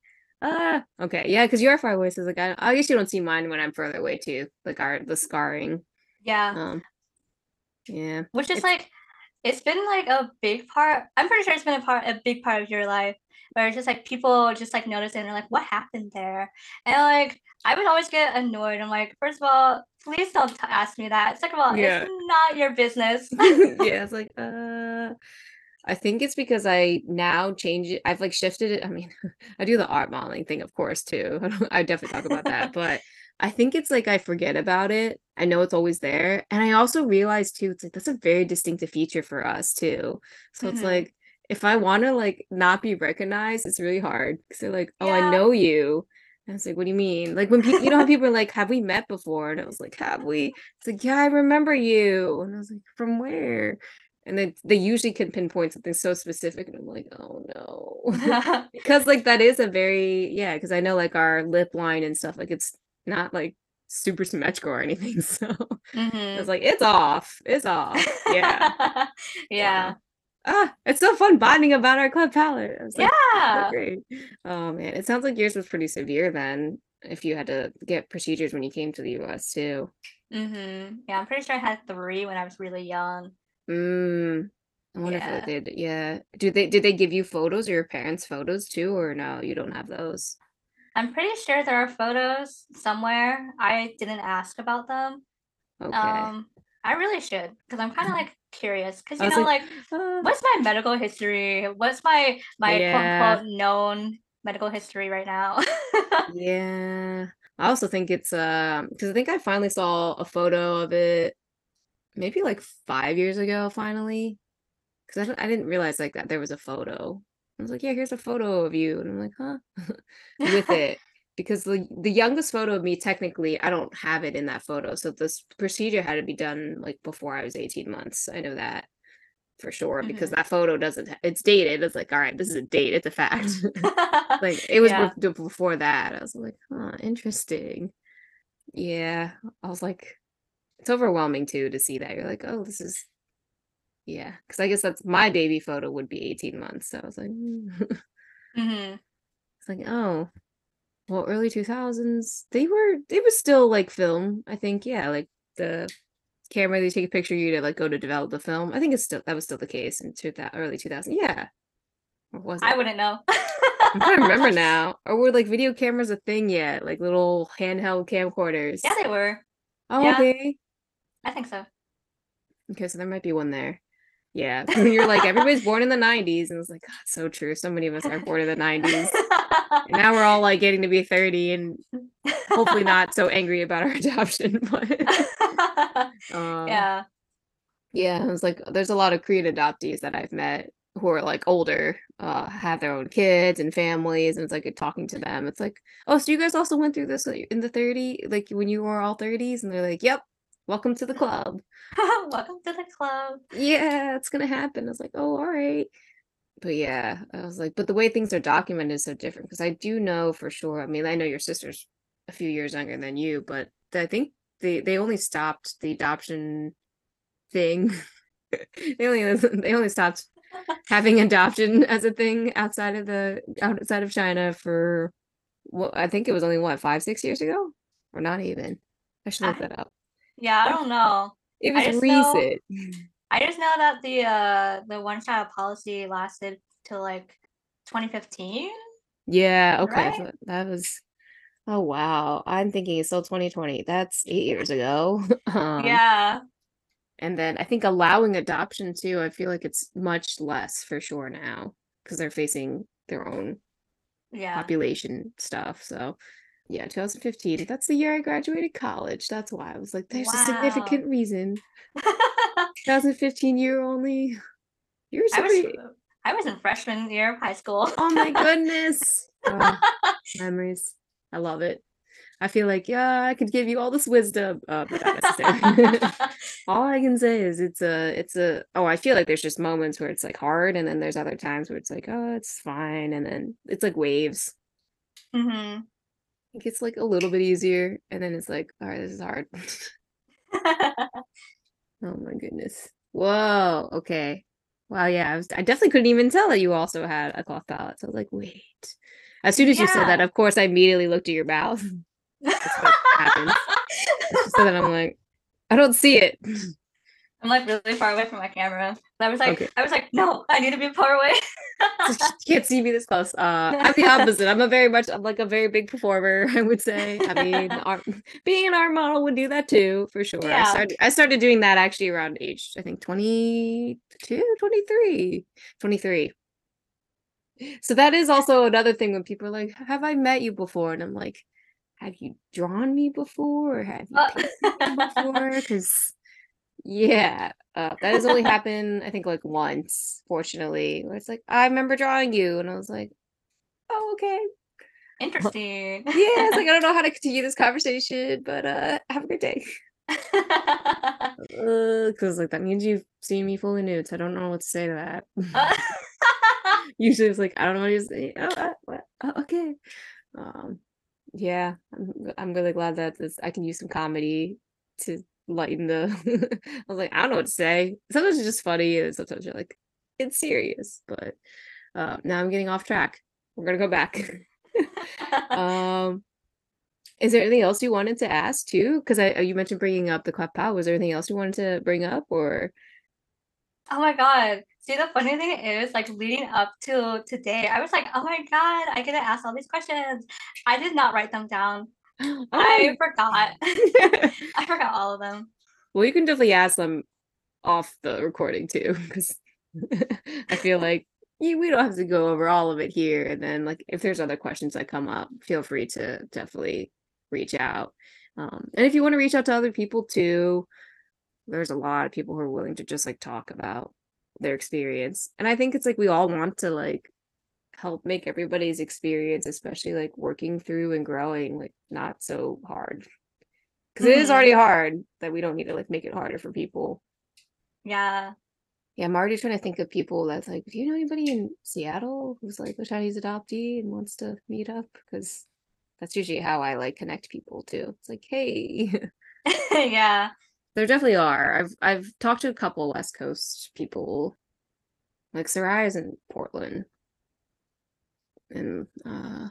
Ah, okay. Yeah, because you are far away. So like, I, I guess you don't see mine when I'm further away too. Like our the scarring. Yeah. Um, yeah. Which is It's- like it's been like a big part. I'm pretty sure it's been a part a big part of your life where it's just like people just like notice it and they're like, what happened there? And like I would always get annoyed. I'm like, first of all, please don't t- ask me that. Second of all, Yeah. it's not your business. yeah, it's like uh I think it's because I now change it. I've like shifted it. I mean, I do the art modeling thing, of course, too. I definitely talk about that, but I think it's like I forget about it. I know it's always there. And I also realize too, it's like that's a very distinctive feature for us too. So it's Mhm. like if I want to like not be recognized, it's really hard because they're like, oh, I know you. I was like, what do you mean? Like when people, you know how people are like, have we met before? And I was like, have we? It's like, yeah, I remember you. And I was like, from where? And then they usually can pinpoint something so specific, and I'm like, oh no, because like that is a very yeah. Because I know like our lip line and stuff, like it's not like super symmetrical or anything. So Mhm. I was like, it's off, it's off. Yeah, yeah. Ah, it's so fun bonding about our club palate. Like, so Yeah. great. Oh man, it sounds like yours was pretty severe then. If you had to get procedures when you came to the US too. hmm Yeah, I'm pretty sure I had three when I was really young. Mm. I wonder Yeah. if they did. Yeah. Do they did they give you photos or your parents' photos too, or no, you don't have those? I'm pretty sure there are photos somewhere. I didn't ask about them. Okay. Um, I really should because I'm kind of like curious because you know, like, like, Uh, what's my medical history? What's my my quote Yeah. unquote known medical history right now? yeah. I also think it's um because I think I finally saw a photo of it maybe like five years ago finally. Because I, I didn't realize like that there was a photo. I was like, yeah, here's a photo of you. And I'm like, huh? With it. Because the the youngest photo of me, technically, I don't have it in that photo. So this procedure had to be done like before I was 18 months. I know that for sure because Mhm. that photo doesn't it's dated. It's like, all right, this is a date, it's a fact. like it was Yeah. bef- before that. I was like, huh, interesting. Yeah. I was like, it's overwhelming too to see that. You're like, oh, this is yeah. Because I guess that's my baby photo would be 18 months. So I was like, hmm. hmm it's like, oh, well, early 2000s, they were it was still like film. I think, yeah, like the camera they take a picture of you to like go to develop the film. I think it's still that was still the case in 2000 early 2000. Yeah. Or was it? I wouldn't know. I'm trying to remember now. Or were like video cameras a thing yet? Like little handheld camcorders. Yeah, they were. Oh, yeah. okay. I think so. Okay, so there might be one there. Yeah. You're like, everybody's born in the 90s. And it's like, God, so true. So many of us are born in the 90s. And now we're all like getting to be 30 and hopefully not so angry about our adoption. But um, yeah. Yeah, it was like there's a lot of Korean adoptees that I've met who are like older, uh, have their own kids and families, and it's like talking to them. It's like, oh, so you guys also went through this in the 30, like when you were all 30s, and they're like, yep, welcome to the club. Welcome to the club. Yeah, it's gonna happen. I was like, oh, all right. But yeah, I was like, but the way things are documented is so different because I do know for sure. I mean, I know your sister's a few years younger than you, but I think they they only stopped the adoption thing. they only they only stopped having adoption as a thing outside of the outside of China for what I think it was only what five six years ago or not even. I should look I- that up. Yeah, I don't know. It was just know- recent. I just know that the uh the one child policy lasted till like 2015. Yeah, okay. Right? so that was oh wow. I'm thinking it's still 2020. That's eight years ago. Um, yeah. and then I think allowing adoption too, I feel like it's much less for sure now because they're facing their own Yeah. population stuff. So yeah, 2015. That's the year I graduated college. That's why I was like, there's a significant reason. 2015 year only. You're I so was pretty- I was in freshman year of high school. Oh my goodness. Oh, memories. I love it. I feel like, yeah, I could give you all this wisdom, uh, but not all I can say is it's a, it's a, oh, I feel like there's just moments where it's like hard, and then there's other times where it's like, oh, it's fine, and then it's like waves. hmm It gets like a little bit easier, and then it's like, all right, this is hard. Oh my goodness. Whoa. Okay. Wow. Yeah. I was. I definitely couldn't even tell that you also had a cloth palate. So I was like, wait. As soon as you said that, of course, I immediately looked at your mouth. what happens. so then I'm like, I don't see it. I'm like really far away from my camera. And I was like, Okay. I was like, no, I need to be far away. you can't see me this close. Uh, I'm the opposite. I'm a very much. I'm like a very big performer. I would say. I mean, art, being an art model would do that too, for sure. I Yeah. started. I started doing that actually around age, I think 22, 23, 23. So that is also another thing when people are like, "Have I met you before?" And I'm like, "Have you drawn me before? Or have you Uh, painted me before?" Because yeah, uh, that has only happened, I think, like once, fortunately, where it's like, I remember drawing you, and I was like, oh, okay. Interesting. yeah, it's like I don't know how to continue this conversation, but uh have a good day. Because like that means you've seen me fully nude. So I don't know what to say to that. Usually it's like I don't know what to say. Oh, uh, what? Oh, okay. Um, yeah, I'm I'm really glad that this I can use some comedy to lighten the. I was like I don't know what to say. Sometimes it's just funny, and sometimes you're like it's serious. But uh, now I'm getting off track. We're gonna go back. um is there anything else you wanted to ask too? Because I you mentioned bringing up the Clef Pal. Was there anything else you wanted to bring up or? Oh my god. See the funny thing is like leading up to today, I was like, oh my god, I get to ask all these questions. I did not write them down. Oh, I forgot. I forgot all of them. well, you can definitely ask them off the recording too, because I feel like yeah, we don't have to go over all of it here. And then like if there's other questions that come up, feel free to definitely reach out. Um, and if you want to reach out to other people too, there's a lot of people who are willing to just like talk about their experience. And I think it's like we all want to like help make everybody's experience, especially like working through and growing, like not so hard. Because mm-hmm. already hard that we don't need to like make it harder for people. Yeah. Yeah, I'm already trying to think of people that's like, do you know anybody in Seattle who's like a Chinese adoptee and wants to meet up? Because that's usually how I like connect people too. It's like, hey. yeah. There definitely are. I've I've talked to a couple West Coast people. Like Saraya's in Portland. And uh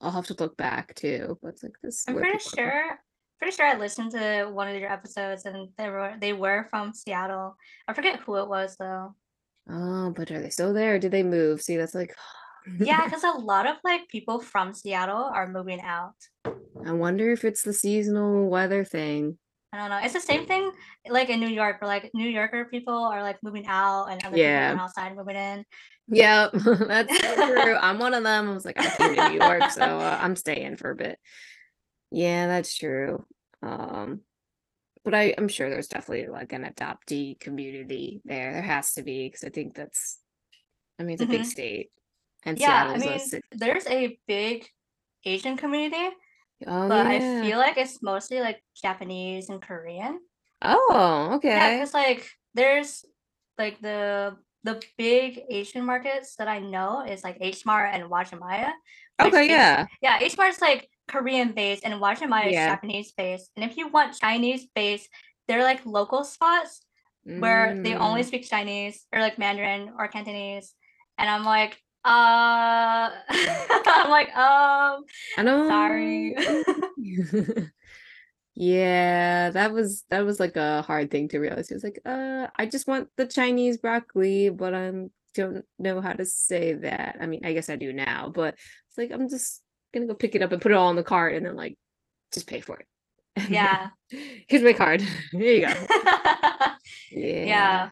I'll have to look back too. But it's like this. I'm pretty sure pretty sure I listened to one of your episodes and they were they were from Seattle. I forget who it was though. Oh, but are they still there? did they move? See, that's like yeah, because a lot of like people from Seattle are moving out. I wonder if it's the seasonal weather thing. I don't know. It's the same thing like in New York, where like New Yorker people are like moving out and other yeah. people outside moving in. Yeah, that's true. I'm one of them. I was like, I'm here in New York, so uh, I'm staying for a bit. Yeah, that's true. Um, but I, I'm sure there's definitely like an adoptee community there. There has to be because I think that's, I mean, it's a mm-hmm. big state. And yeah, Seattle's I mean, there's a big Asian community, oh, but yeah. I feel like it's mostly like Japanese and Korean. Oh, okay. Yeah, because like there's like the the big Asian markets that I know is like H Mart and Uwajimaya. Okay, yeah. Yeah, H Mart is like Korean based and Uwajimaya is Japanese based. And if you want Chinese based, they're like local spots where mm. they only mm. speak Chinese or like Mandarin or Cantonese. And I'm like, uh i'm like um i know sorry. Yeah that was that was like a hard thing to realize. It was like uh i just want the chinese broccoli but i don't know how to say that. I mean i guess i do now but it's like i'm just gonna go pick it up and put it all in the cart and then like just pay for it. Yeah. here's my card. Here you go. Yeah. Yeah.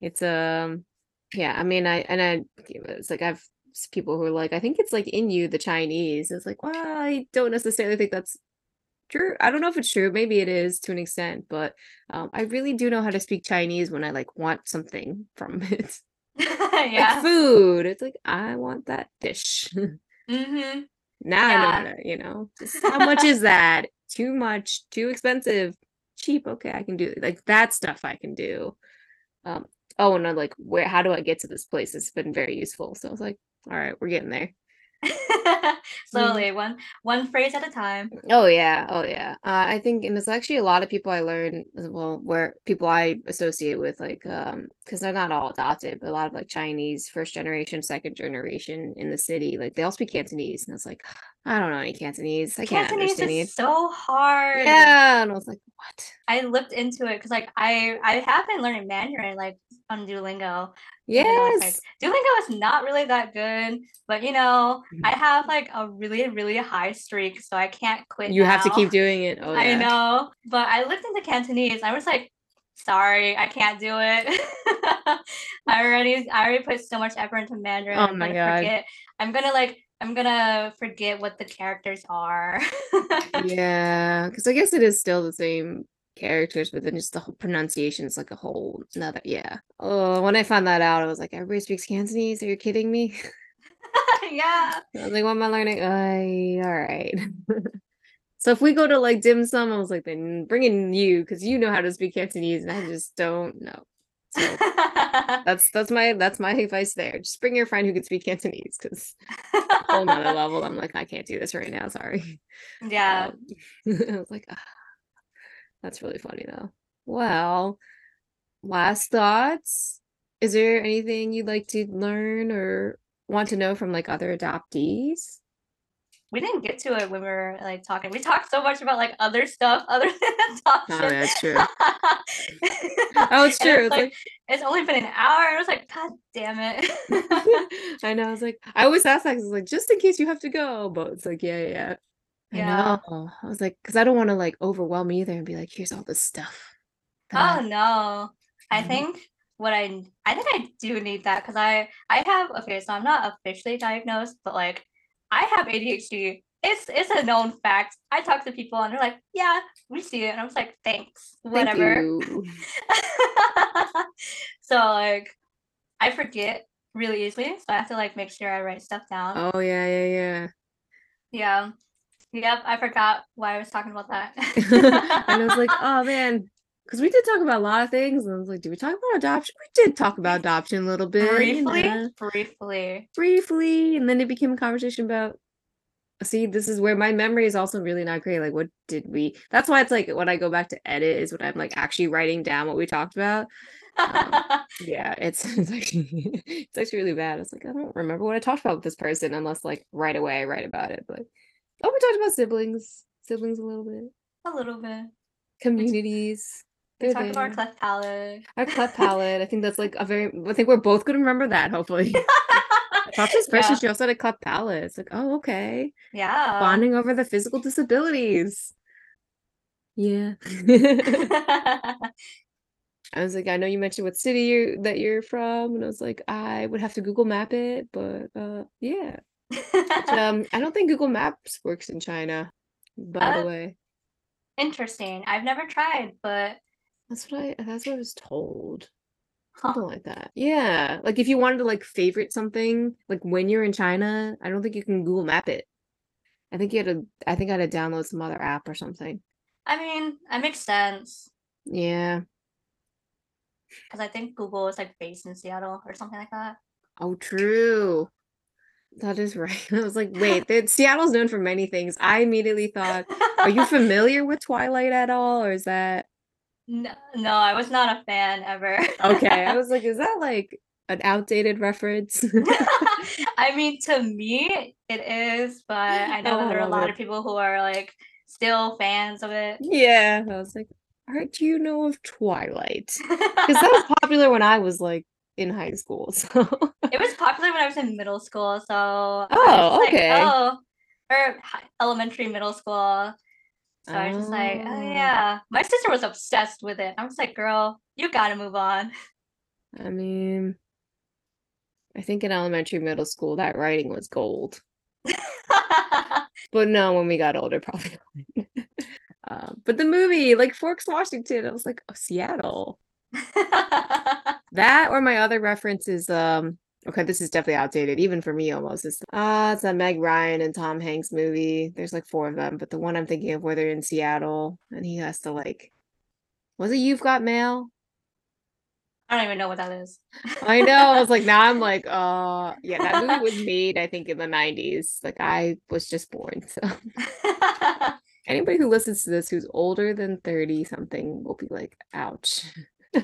It's um yeah i mean i and i it's like i've people who are like i think it's like in you the chinese. It's like well i don't necessarily think that's true. I don't know if it's true maybe it is to an extent but um, i really do know how to speak chinese when i like want something from it. Yeah. like food it's like i want that dish. Mm-hmm. now yeah. i know to, you know? Just how much is that? Too much? Too expensive? Cheap? Okay i can do it. like that stuff i can do. Um oh no like where how do i get to this place? It's been very useful. So i was like all right we're getting there slowly mm. one one phrase at a time oh yeah oh yeah uh, i think and it's actually a lot of people i learn well where people i associate with like um because they're not all adopted but a lot of like chinese first generation second generation in the city like they all speak cantonese and it's like I don't know any Cantonese. I can't Cantonese understand is so hard. Yeah, and I was like, what? I looked into it because like I I have been learning Mandarin like on Duolingo. Yes. Like, Duolingo is not really that good, but you know, mm-hmm. I have like a really, really high streak, so I can't quit. You now. have to keep doing it. Oh, yeah. I know. But I looked into Cantonese. I was like, sorry, I can't do it. I already I already put so much effort into Mandarin. Oh my god. Forget. I'm gonna like I'm gonna forget what the characters are. yeah, because I guess it is still the same characters, but then just the whole pronunciation is like a whole another. Yeah. Oh, when I found that out, I was like, everybody speaks Cantonese. Are you kidding me? yeah. I was like, what am I learning? Uh, all right. so if we go to like dim sum, I was like, then bring in you because you know how to speak Cantonese, and I just don't know. So that's that's my that's my advice there. Just bring your friend who can speak Cantonese because whole nother level. I'm like, I can't do this right now. Sorry. yeah. Um, I was like, ah, that's really funny though. Well, last thoughts. Is there anything you'd like to learn or want to know from like other adoptees? we didn't get to it when we were like talking. We talked so much about like other stuff other than adoption. Oh, that's true. Oh, it's true. It's, It's like, like, it's only been an hour. I was like, God damn it. I know. I was like, I always ask that it's like, just in case you have to go. But it's like, yeah, yeah. Yeah. I know. I was like, because I don't want to like overwhelm either and be like, here's all this stuff. oh no. I think what I I think I do need that because I I have okay, so I'm not officially diagnosed, but like I have ADHD. It's it's a known fact. I talk to people and they're like, yeah, we see it. And I was like, thanks, Thank whatever. you. so like I forget really easily, so I have to like make sure I write stuff down. Oh yeah, yeah, yeah. Yeah. Yep, I forgot why I was talking about that. and I was like, oh man, because we did talk about a lot of things. And I was like, did we talk about adoption? We did talk about adoption a little bit, briefly, briefly. briefly, and then it became a conversation about. See, this is where my memory is also really not great. Like, what did we? That's why it's like when I go back to edit is when I'm like actually writing down what we talked about. Um, yeah, it's, it's actually it's actually really bad. It's like I don't remember what I talked about with this person unless like right away I write about it. But oh, we talked about siblings, siblings a little bit, a little bit. communities. We talked about our cleft palate. Our cleft palate. I think that's like a very. I think we're both gonna remember that. Hopefully, Tasha's first Yeah. she also had a cleft palate. It's like, oh, okay, Yeah. bonding over the physical disabilities. Yeah. I was like, I know you mentioned what city you're that you're from, and I was like, I would have to Google Map it, but uh, yeah. Um, I don't think Google Maps works in China. By Uh, the way, Interesting. I've never tried, but that's what I that's what I was told. huh. Something like that. Yeah. Like if you wanted to like favorite something, like when you're in China, I don't think you can Google Map it. I think you had to I think I had to download some other app or something. I mean, that makes sense Yeah. because I think Google is like based in Seattle or something like that. Oh, true. That is right. I was like, wait, that Seattle's known for many things. I immediately thought, are you familiar with Twilight at all? Or is that No, no, I was not a fan ever. okay? I was like, is that like an outdated reference? I mean, to me, it is, but I know I there are a lot it. of people who are like still fans of it. yeah. I was like, all right, do you know of Twilight? Because that was popular when I was like in high school. So it was popular when I was in middle school, so Oh, just like, okay. oh, or elementary, middle school. So I was just like, oh Oh. yeah. My sister was obsessed with it. I was like, girl, you gotta move on. I mean, I think in elementary, middle school, that writing was gold. But no, when we got older, probably. Uh, but the movie, like Forks, Washington, I was like, oh, Seattle. That or my other reference is um okay, this is definitely outdated, even for me almost. It's uh it's a Meg Ryan and Tom Hanks movie. There's like four of them, but the one I'm thinking of where they're in Seattle and he has to like was it You've Got Mail? I don't even know what that is. I know. I was like, now I'm like, uh yeah, that movie was made, I think, in the 90s. Like I was just born. So anybody who listens to this who's older than 30 something will be like, ouch.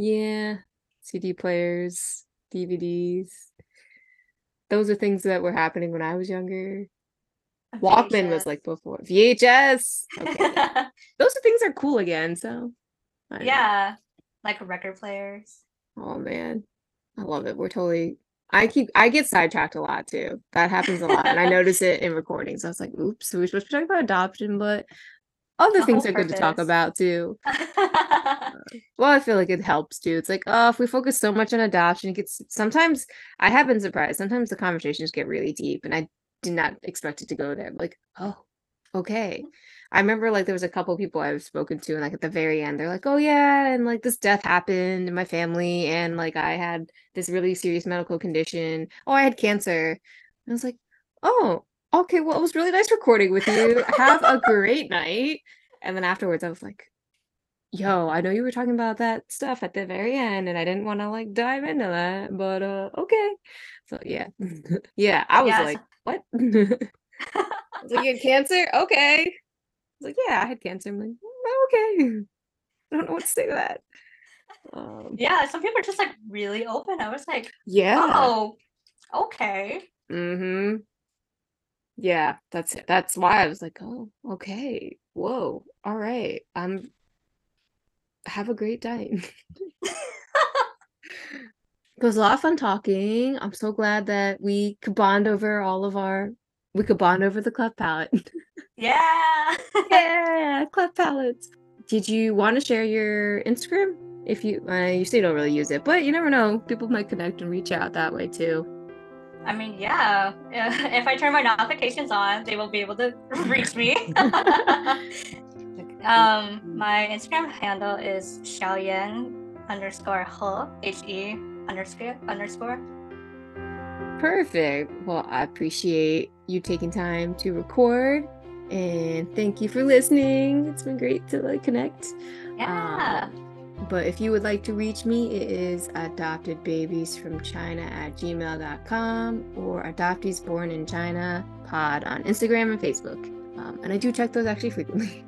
Yeah, CD players, DVDs. Those are things that were happening when I was younger. Walkman was like before. VHS. Okay. Those are things are cool again, so don't know. yeah, like record players. Oh man. I love it. We're totally I keep I get sidetracked a lot too. That happens a lot. And I notice it in recordings. I was like, oops, we're supposed to be talking about adoption, but other things are good to talk about too. Uh, well, I feel like it helps too. It's like, oh, if we focus so much on adoption, it gets sometimes I have been surprised. Sometimes the conversations get really deep, and I did not expect it to go there. Like, oh, okay. I remember like there was a couple people I've spoken to, and like at the very end, they're like, "Oh yeah," and like this death happened in my family, and like I had this really serious medical condition. Oh, I had cancer. And I was like, "Oh, okay. Well, it was really nice recording with you. Have a great night." And then afterwards, I was like, "Yo, I know you were talking about that stuff at the very end, and I didn't want to like dive into that, but uh, okay." So yeah, yeah, I was Yes. like, "What?" I was like, "You had cancer? Okay." I was like, "Yeah, I had cancer." I'm like, "Oh, "Okay." I don't know what to say to that. Um, Yeah, some people are just like really open. I was like, yeah. oh, okay. Mm-hmm. Yeah, that's it. That's why I was like, oh, okay. Whoa. All right. Um, have a great time. It was a lot of fun talking. I'm so glad that we could bond over all of our we could bond over the cleft palate. Yeah. yeah, cleft palates. Did you want to share your Instagram? If you uh, you say you don't really use it, but you never know. People might connect and reach out that way too. I mean, yeah. If I turn my notifications on, they will be able to reach me. um, my Instagram handle is Xiaoyan underscore he H E underscore underscore. Perfect. Well, I appreciate you taking time to record and thank you for listening. It's been great to like connect. Yeah. Um, but if you would like to reach me, it is adoptedbabiesfromchina at gmail.com or adoptees born in China pod on Instagram and Facebook. Um, and I do check those actually frequently.